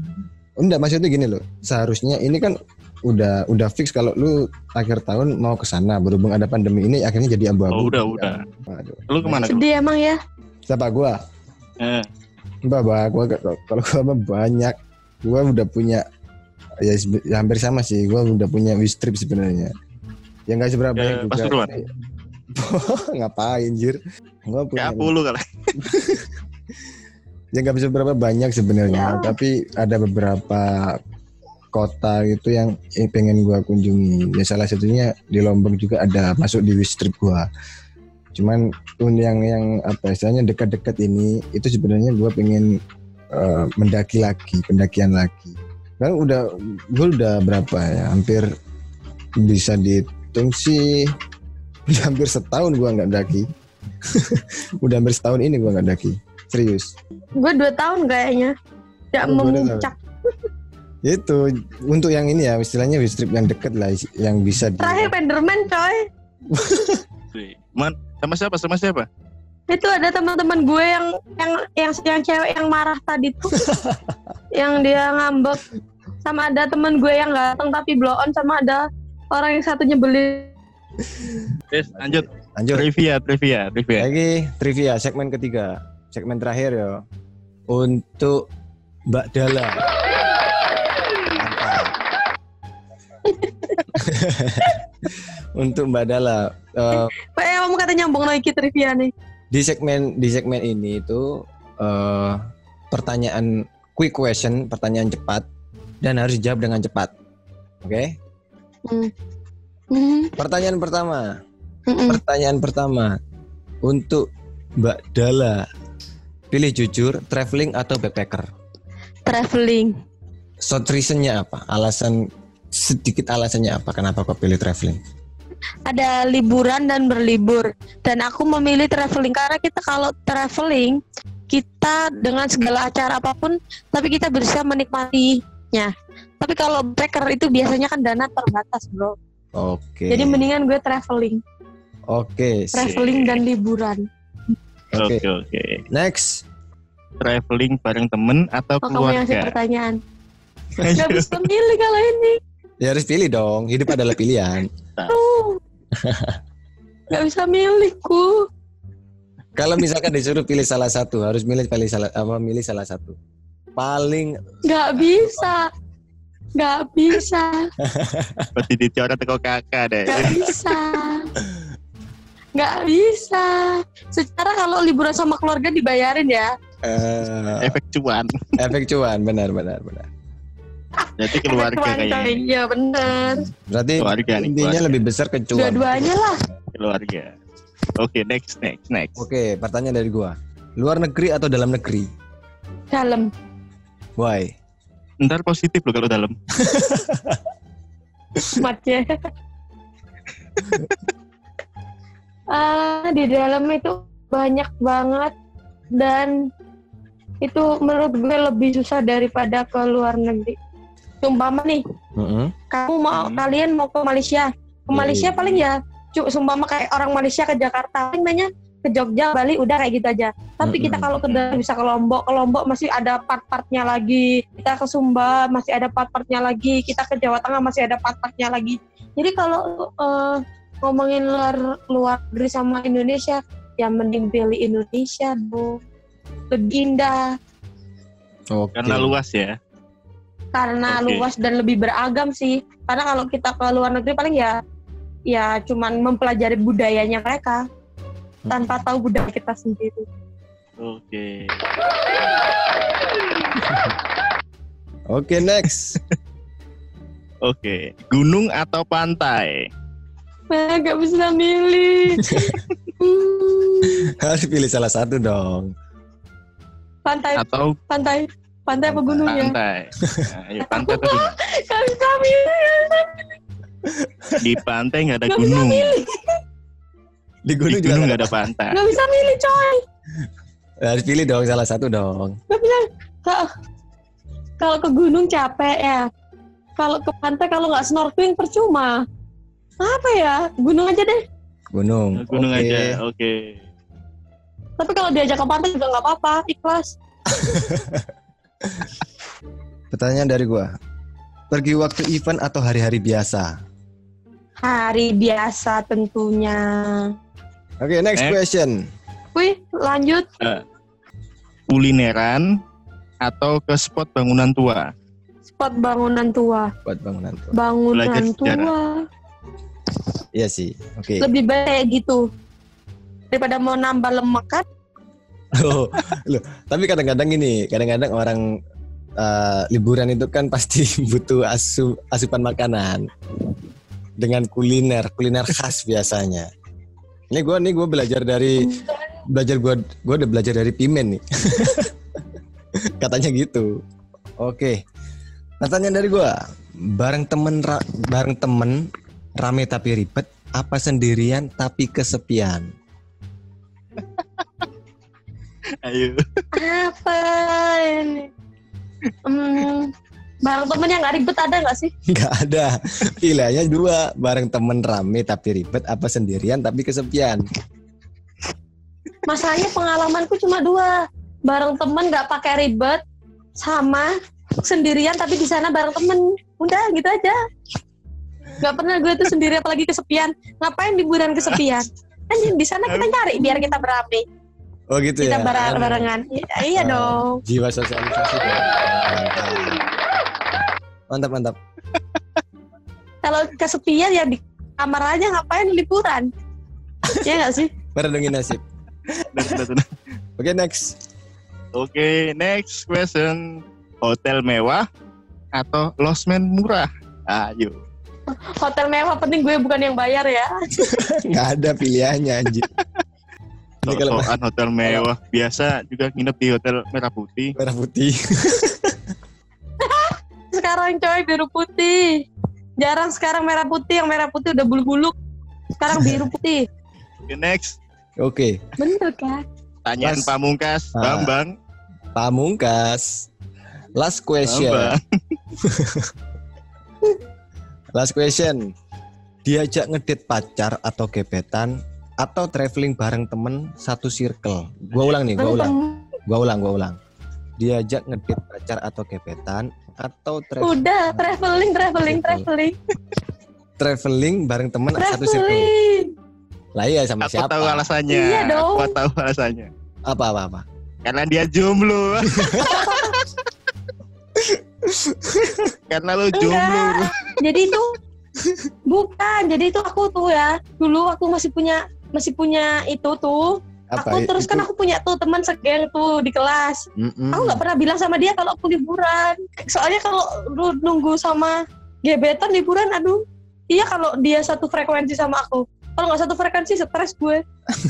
enggak maksudnya gini loh. Seharusnya ini kan udah udah fix kalau lu akhir tahun mau ke sana berhubung ada pandemi ini akhirnya jadi abu-abu. Oh udah udah. Waduh. Lu ke mana sedih emang ya Siapa gua? Eh, Mbak, mbak, gua kalau gua mah banyak. Gua udah punya ya ya hampir sama sih. Gua udah punya wish trip sebenarnya. Ya nggak seberapa banyak juga. Pasuruan. Ngapain jir? Gua punya puluh kali. ya nggak bisa berapa banyak sebenarnya, Ya. tapi ada beberapa kota gitu yang eh, pengen gua kunjungi. Ya salah satunya di Lombok juga ada masuk di wish trip gua. Cuman pun yang yang apa istilahnya dekat-dekat ini itu sebenarnya gua pengen eh, mendaki lagi, pendakian lagi. Kan udah gue udah berapa ya? Hampir bisa dihitung sih udah hampir setahun gua nggak daki. udah hampir setahun ini gua nggak daki. Serius. Gue dua tahun kayaknya. Gak Oh, memuncak. Itu untuk yang ini ya istilahnya wish trip yang deket lah yang bisa di Terakhir Penderman coy. Man, sama siapa? Sama siapa? Itu ada teman-teman gue yang yang yang yang cewek yang marah tadi tuh. yang dia ngambek. Sama ada teman gue yang datang tapi blow on sama ada orang yang satu nyebelin. Yes, lanjut. lanjut Trivia, trivia, trivia. lagi trivia segmen ketiga segmen terakhir ya untuk Mbak Dala untuk Mbak Dala eh, Kayak kamu kata nyambung lagi trivia nih. di segmen di segmen ini itu eh, pertanyaan quick question pertanyaan cepat dan harus dijawab dengan cepat oke Hmm. Hmm. pertanyaan pertama Mm-mm. Pertanyaan pertama untuk Mbak Dala, pilih jujur, traveling atau backpacker? Traveling. Short reasonnya apa? Alasan sedikit alasannya apa? Kenapa kau pilih traveling? ada liburan dan berlibur dan aku memilih traveling karena kita kalau traveling kita dengan segala acara apa pun tapi kita bisa menikmatinya tapi kalau backer itu biasanya kan dana terbatas bro Oke. jadi mendingan gue traveling Oke. sip. traveling dan liburan Oke. Oke, oke. Next. Traveling bareng temen atau oh kamu yang keluarga? pertanyaan nggak bisa milih kalau ini Ya harus pilih dong. Hidup adalah pilihan. tuh nggak bisa milihku Kalau misalkan disuruh pilih salah satu, harus milih pilih salah apa milih salah satu. Paling nggak bisa nggak bisa Berarti dicoret ke kakak deh. nggak bisa nggak bisa secara kalau liburan sama keluarga dibayarin ya eh, Efek cuan. efek cuan, benar benar benar. Jadi keluarga kayaknya. iya bener Berarti Keluarga nih, intinya keluarga. lebih besar ke cuan. dua-duanya lah Keluarga. Oke, next, next, next. Oke, pertanyaan dari gua. Luar negeri atau dalam negeri? dalam Why? Ntar positif loh kalau dalam. matnya Ah, di dalam itu banyak banget dan itu menurut gue lebih susah daripada ke luar negeri. Sumpama nih, Mm-mm. kamu mau Hmm. kalian mau ke Malaysia, ke Malaysia iya. paling ya, cu, sumpama kayak orang Malaysia ke Jakarta, paling nanya ke Jogja, Bali, udah kayak gitu aja. Tapi kita Mm-mm. kalau ke dalam bisa ke Lombok, ke Lombok masih ada part-partnya lagi. Kita ke Sumba masih ada part-partnya lagi. Kita ke Jawa Tengah masih ada part-partnya lagi. Jadi kalau eh, ngomongin luar luar negeri sama Indonesia, ya mending pilih Indonesia dong. Lebih indah Oke. Karena luas ya. karena Oke. luas dan lebih beragam sih. Karena kalau kita ke luar negeri paling ya ya cuman mempelajari budayanya mereka tanpa tahu budaya kita sendiri. Oke. Oke, next. Oke. Gunung atau pantai? Nah, gak bisa milih. Hmm, Harus pilih salah satu dong. pantai, Atau pantai, pantai apa gunung ya? pantai? Nah, ayo pantai atau gunung? Gak bisa milih, Di pantai nggak ada gak bisa gunung. milih, Di Di gunung juga nggak nggak ada pantai. gak bisa milih coy. Harus pilih dong salah satu dong. Gak bisa. Ka- Kalau ke gunung capek ya. Kalau ke pantai kalau nggak snorkeling percuma. Apa ya? Gunung aja deh. Gunung. Gunung Oke. aja. Oke. Tapi kalau diajak ke pantai juga nggak apa-apa, ikhlas. Pertanyaan dari gua. Pergi waktu event atau hari-hari biasa? Hari biasa tentunya. Oke, next Next. question. Wih, lanjut. Kulineran atau ke spot bangunan tua? Spot bangunan tua. Buat bangunan tuh. Bangunan Belajar tua. sejarah. Iya sih. Oke. Lebih baik kayak gitu. Daripada mau nambah lemak kan. Oh, loh, tapi kadang-kadang ini, kadang-kadang orang eh, liburan itu kan pasti butuh asu, asupan makanan dengan kuliner, kuliner khas biasanya. Ini gue nih gue belajar dari belajar gue gue udah belajar dari Pimen nih. Katanya gitu. Oke. Pertanyaan dari gue, bareng temen ra- bareng temen rame tapi ribet, apa sendirian tapi kesepian? Ayo. Apa ini? Hmm, bareng temen yang gak ribet ada gak sih? Nggak ada. Pilihannya dua. Bareng temen rame tapi ribet. Apa sendirian tapi kesepian. Masalahnya pengalamanku cuma dua. Bareng temen gak pakai ribet. Sama sendirian tapi di sana bareng temen. Udah gitu aja. Gak pernah gue tuh sendiri apalagi kesepian. Ngapain liburan kesepian? Kan di sana kita cari biar kita beramai. Oh gitu Kita ya. bareng barengan. Iya, iya Ah, dong. Jiwa sosialisasi. Ya. Mantap mantap. Kalau kesepian ya di kamar aja ngapain liburan? Iya gak sih? Merenungi nasib. Oke next. Oke, next question. Hotel mewah atau losmen murah? Ayo. Hotel mewah penting gue bukan yang bayar ya. Nggak ada pilihannya anjir. Ini kalau Soal hotel mewah biasa juga nginep di hotel merah putih. merah putih. Sekarang coy biru putih. Jarang sekarang merah putih, yang merah putih udah bulu-bulu. Sekarang biru putih. Oke, next. Oke. Bener kan? Tanyaan Mas. pamungkas, Ah. Bambang. Pamungkas. Last question. Bambang. Last question. Diajak ngedit pacar atau gebetan atau traveling bareng temen satu circle. Gua ulang nih, gua ulang. Gua ulang, gua ulang. Diajak ngedit pacar atau gebetan atau traveling Udah, traveling, traveling, traveling, traveling bareng temen satu circle. traveling. Lah iya sama Aku siapa? tahu alasannya. Iya dong. Aku tahu alasannya. Apa apa apa? Karena dia jomblo. Karena lo jomblo. Enggak. Jadi itu bukan. Jadi itu aku tuh ya. Dulu aku masih punya masih punya itu tuh. Apa aku terus itu? kan aku punya tuh teman segeng tuh di kelas. Mm-mm. Aku nggak pernah bilang sama dia kalau aku liburan. Soalnya kalau lu nunggu sama gebetan liburan, aduh. Iya kalau dia satu frekuensi sama aku. Kalau nggak satu frekuensi stres gue.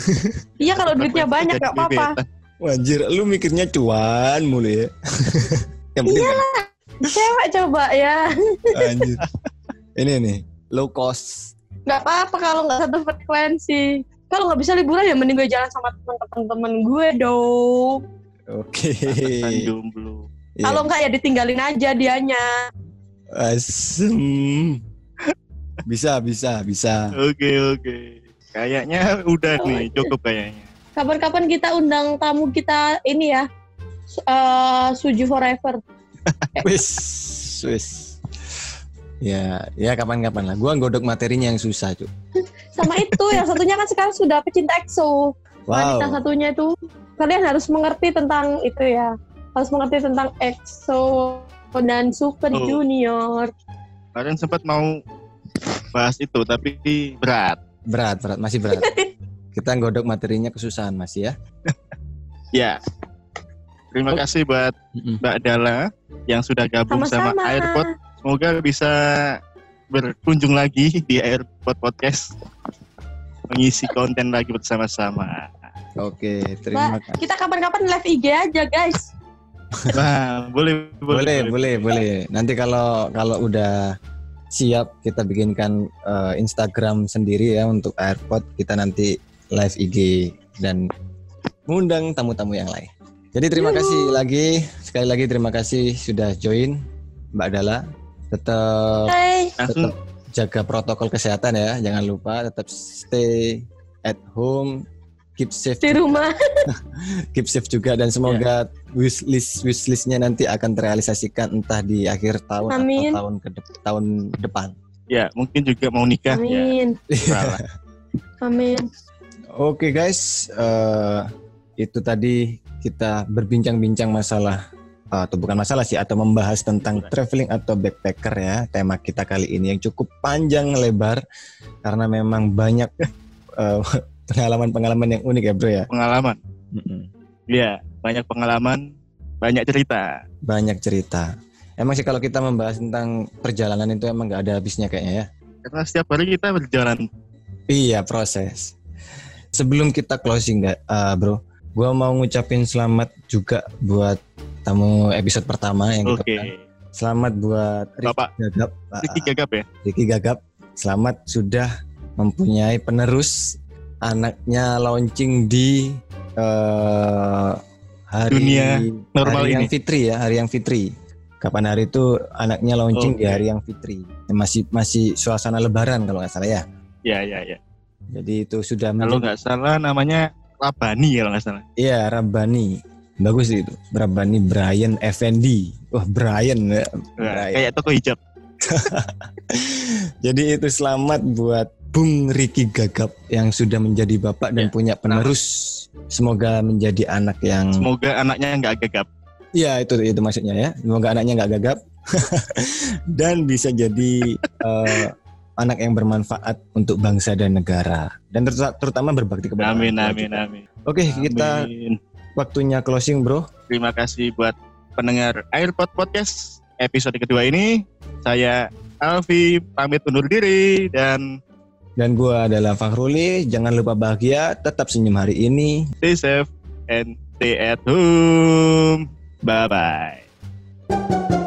iya kalau duitnya banyak nggak apa-apa. Wajir, lu mikirnya cuan mulu ya. Yang penting Cewek coba ya. anjir. Ini nih, low cost. Nggak apa-apa kalau nggak satu frekuensi. Kalau nggak bisa liburan ya mending gue jalan sama teman-teman gue dong. Oke. Jomblo. Iya. Kalau nggak ya ditinggalin aja dianya. Asem. Bisa, bisa, bisa. Oke oke. Kayaknya udah nih cukup kayaknya. Kapan-kapan kita undang tamu kita ini ya. eh Suju Forever. Wis, wis. Ya, ya kapan-kapan lah. Gua godok materinya yang susah, Cuk. Sama itu yang satunya kan sekarang sudah pecinta EXO. Wow. Wanita satunya itu kalian harus mengerti tentang itu ya. Harus mengerti tentang EXO dan Super Oh. Junior. Kalian sempat mau bahas itu tapi berat. Berat, berat, masih berat. Kita godok materinya kesusahan masih ya. Ya. Terima Oh. kasih buat. Mbak Dala yang sudah gabung sama Sama-sama. Airpod. Semoga bisa berkunjung lagi di Airpod Podcast. Mengisi konten lagi bersama-sama. Oke, terima kasih. Kita kapan-kapan live IG aja guys. Wah, boleh, Boleh, boleh, boleh. Nanti kalau kalau udah siap kita bikinkan eh, Instagram sendiri ya untuk AirPod. Kita nanti live IG dan mengundang tamu-tamu yang lain. Jadi terima Yuhu. kasih lagi sekali lagi terima kasih sudah join Mbak Dala. Tetap jaga protokol kesehatan ya. Jangan lupa tetap stay at home, keep safe Di rumah. keep safe juga dan semoga wishlist wishlistnya nanti akan terrealisasikan entah di akhir tahun Amin. atau tahun ke dep- tahun depan. ya mungkin juga mau nikah ya. Amin. Salah. Amin. Oke guys, eh, itu tadi kita berbincang-bincang masalah atau bukan masalah sih atau membahas tentang traveling atau backpacker ya tema kita kali ini yang cukup panjang lebar karena memang banyak eh, pengalaman-pengalaman yang unik ya bro ya. Pengalaman. Iya, banyak pengalaman, banyak cerita. Banyak cerita. Emang sih kalau kita membahas tentang perjalanan itu emang nggak ada habisnya kayaknya ya. Karena setiap hari kita berjalan. Iya proses. Sebelum kita closing nggak, eh, bro, gua mau ngucapin selamat juga buat tamu episode pertama yang kita Selamat buat Ricky Bapak Gagap. Pak. Ricky Gagap ya? Ricky Gagap. Selamat sudah mempunyai penerus anaknya launching di eh, hari Dunia normal hari yang ini. fitri ya, hari yang fitri. Kapan hari itu anaknya launching di Oke. hari yang fitri. Masih masih suasana lebaran kalau nggak salah ya. Iya, iya, iya. Jadi itu sudah Kalau nggak salah namanya Rabani ya kalau nggak salah. Iya, Rabbani. Bagus itu. Rabbani Brian Effendi. Wah, Brian ya. Wah, Brian. kayak toko hijab. Jadi itu selamat buat Bung Riki Gagap yang sudah menjadi bapak dan Ya. punya penerus. Semoga menjadi anak yang Semoga anaknya nggak gagap. Iya itu itu maksudnya ya. Semoga anaknya nggak gagap dan bisa jadi eh, anak yang bermanfaat untuk bangsa dan negara dan ter- terutama berbakti kepada Amin, amin, kita. amin. Oke kita Amin. Waktunya closing bro. Terima kasih buat pendengar Airpod Podcast episode kedua ini. Saya Alfi pamit undur diri dan Dan gua adalah Fakhruli. Jangan lupa bahagia, tetap senyum hari ini. stay safe and stay at home. Bye bye.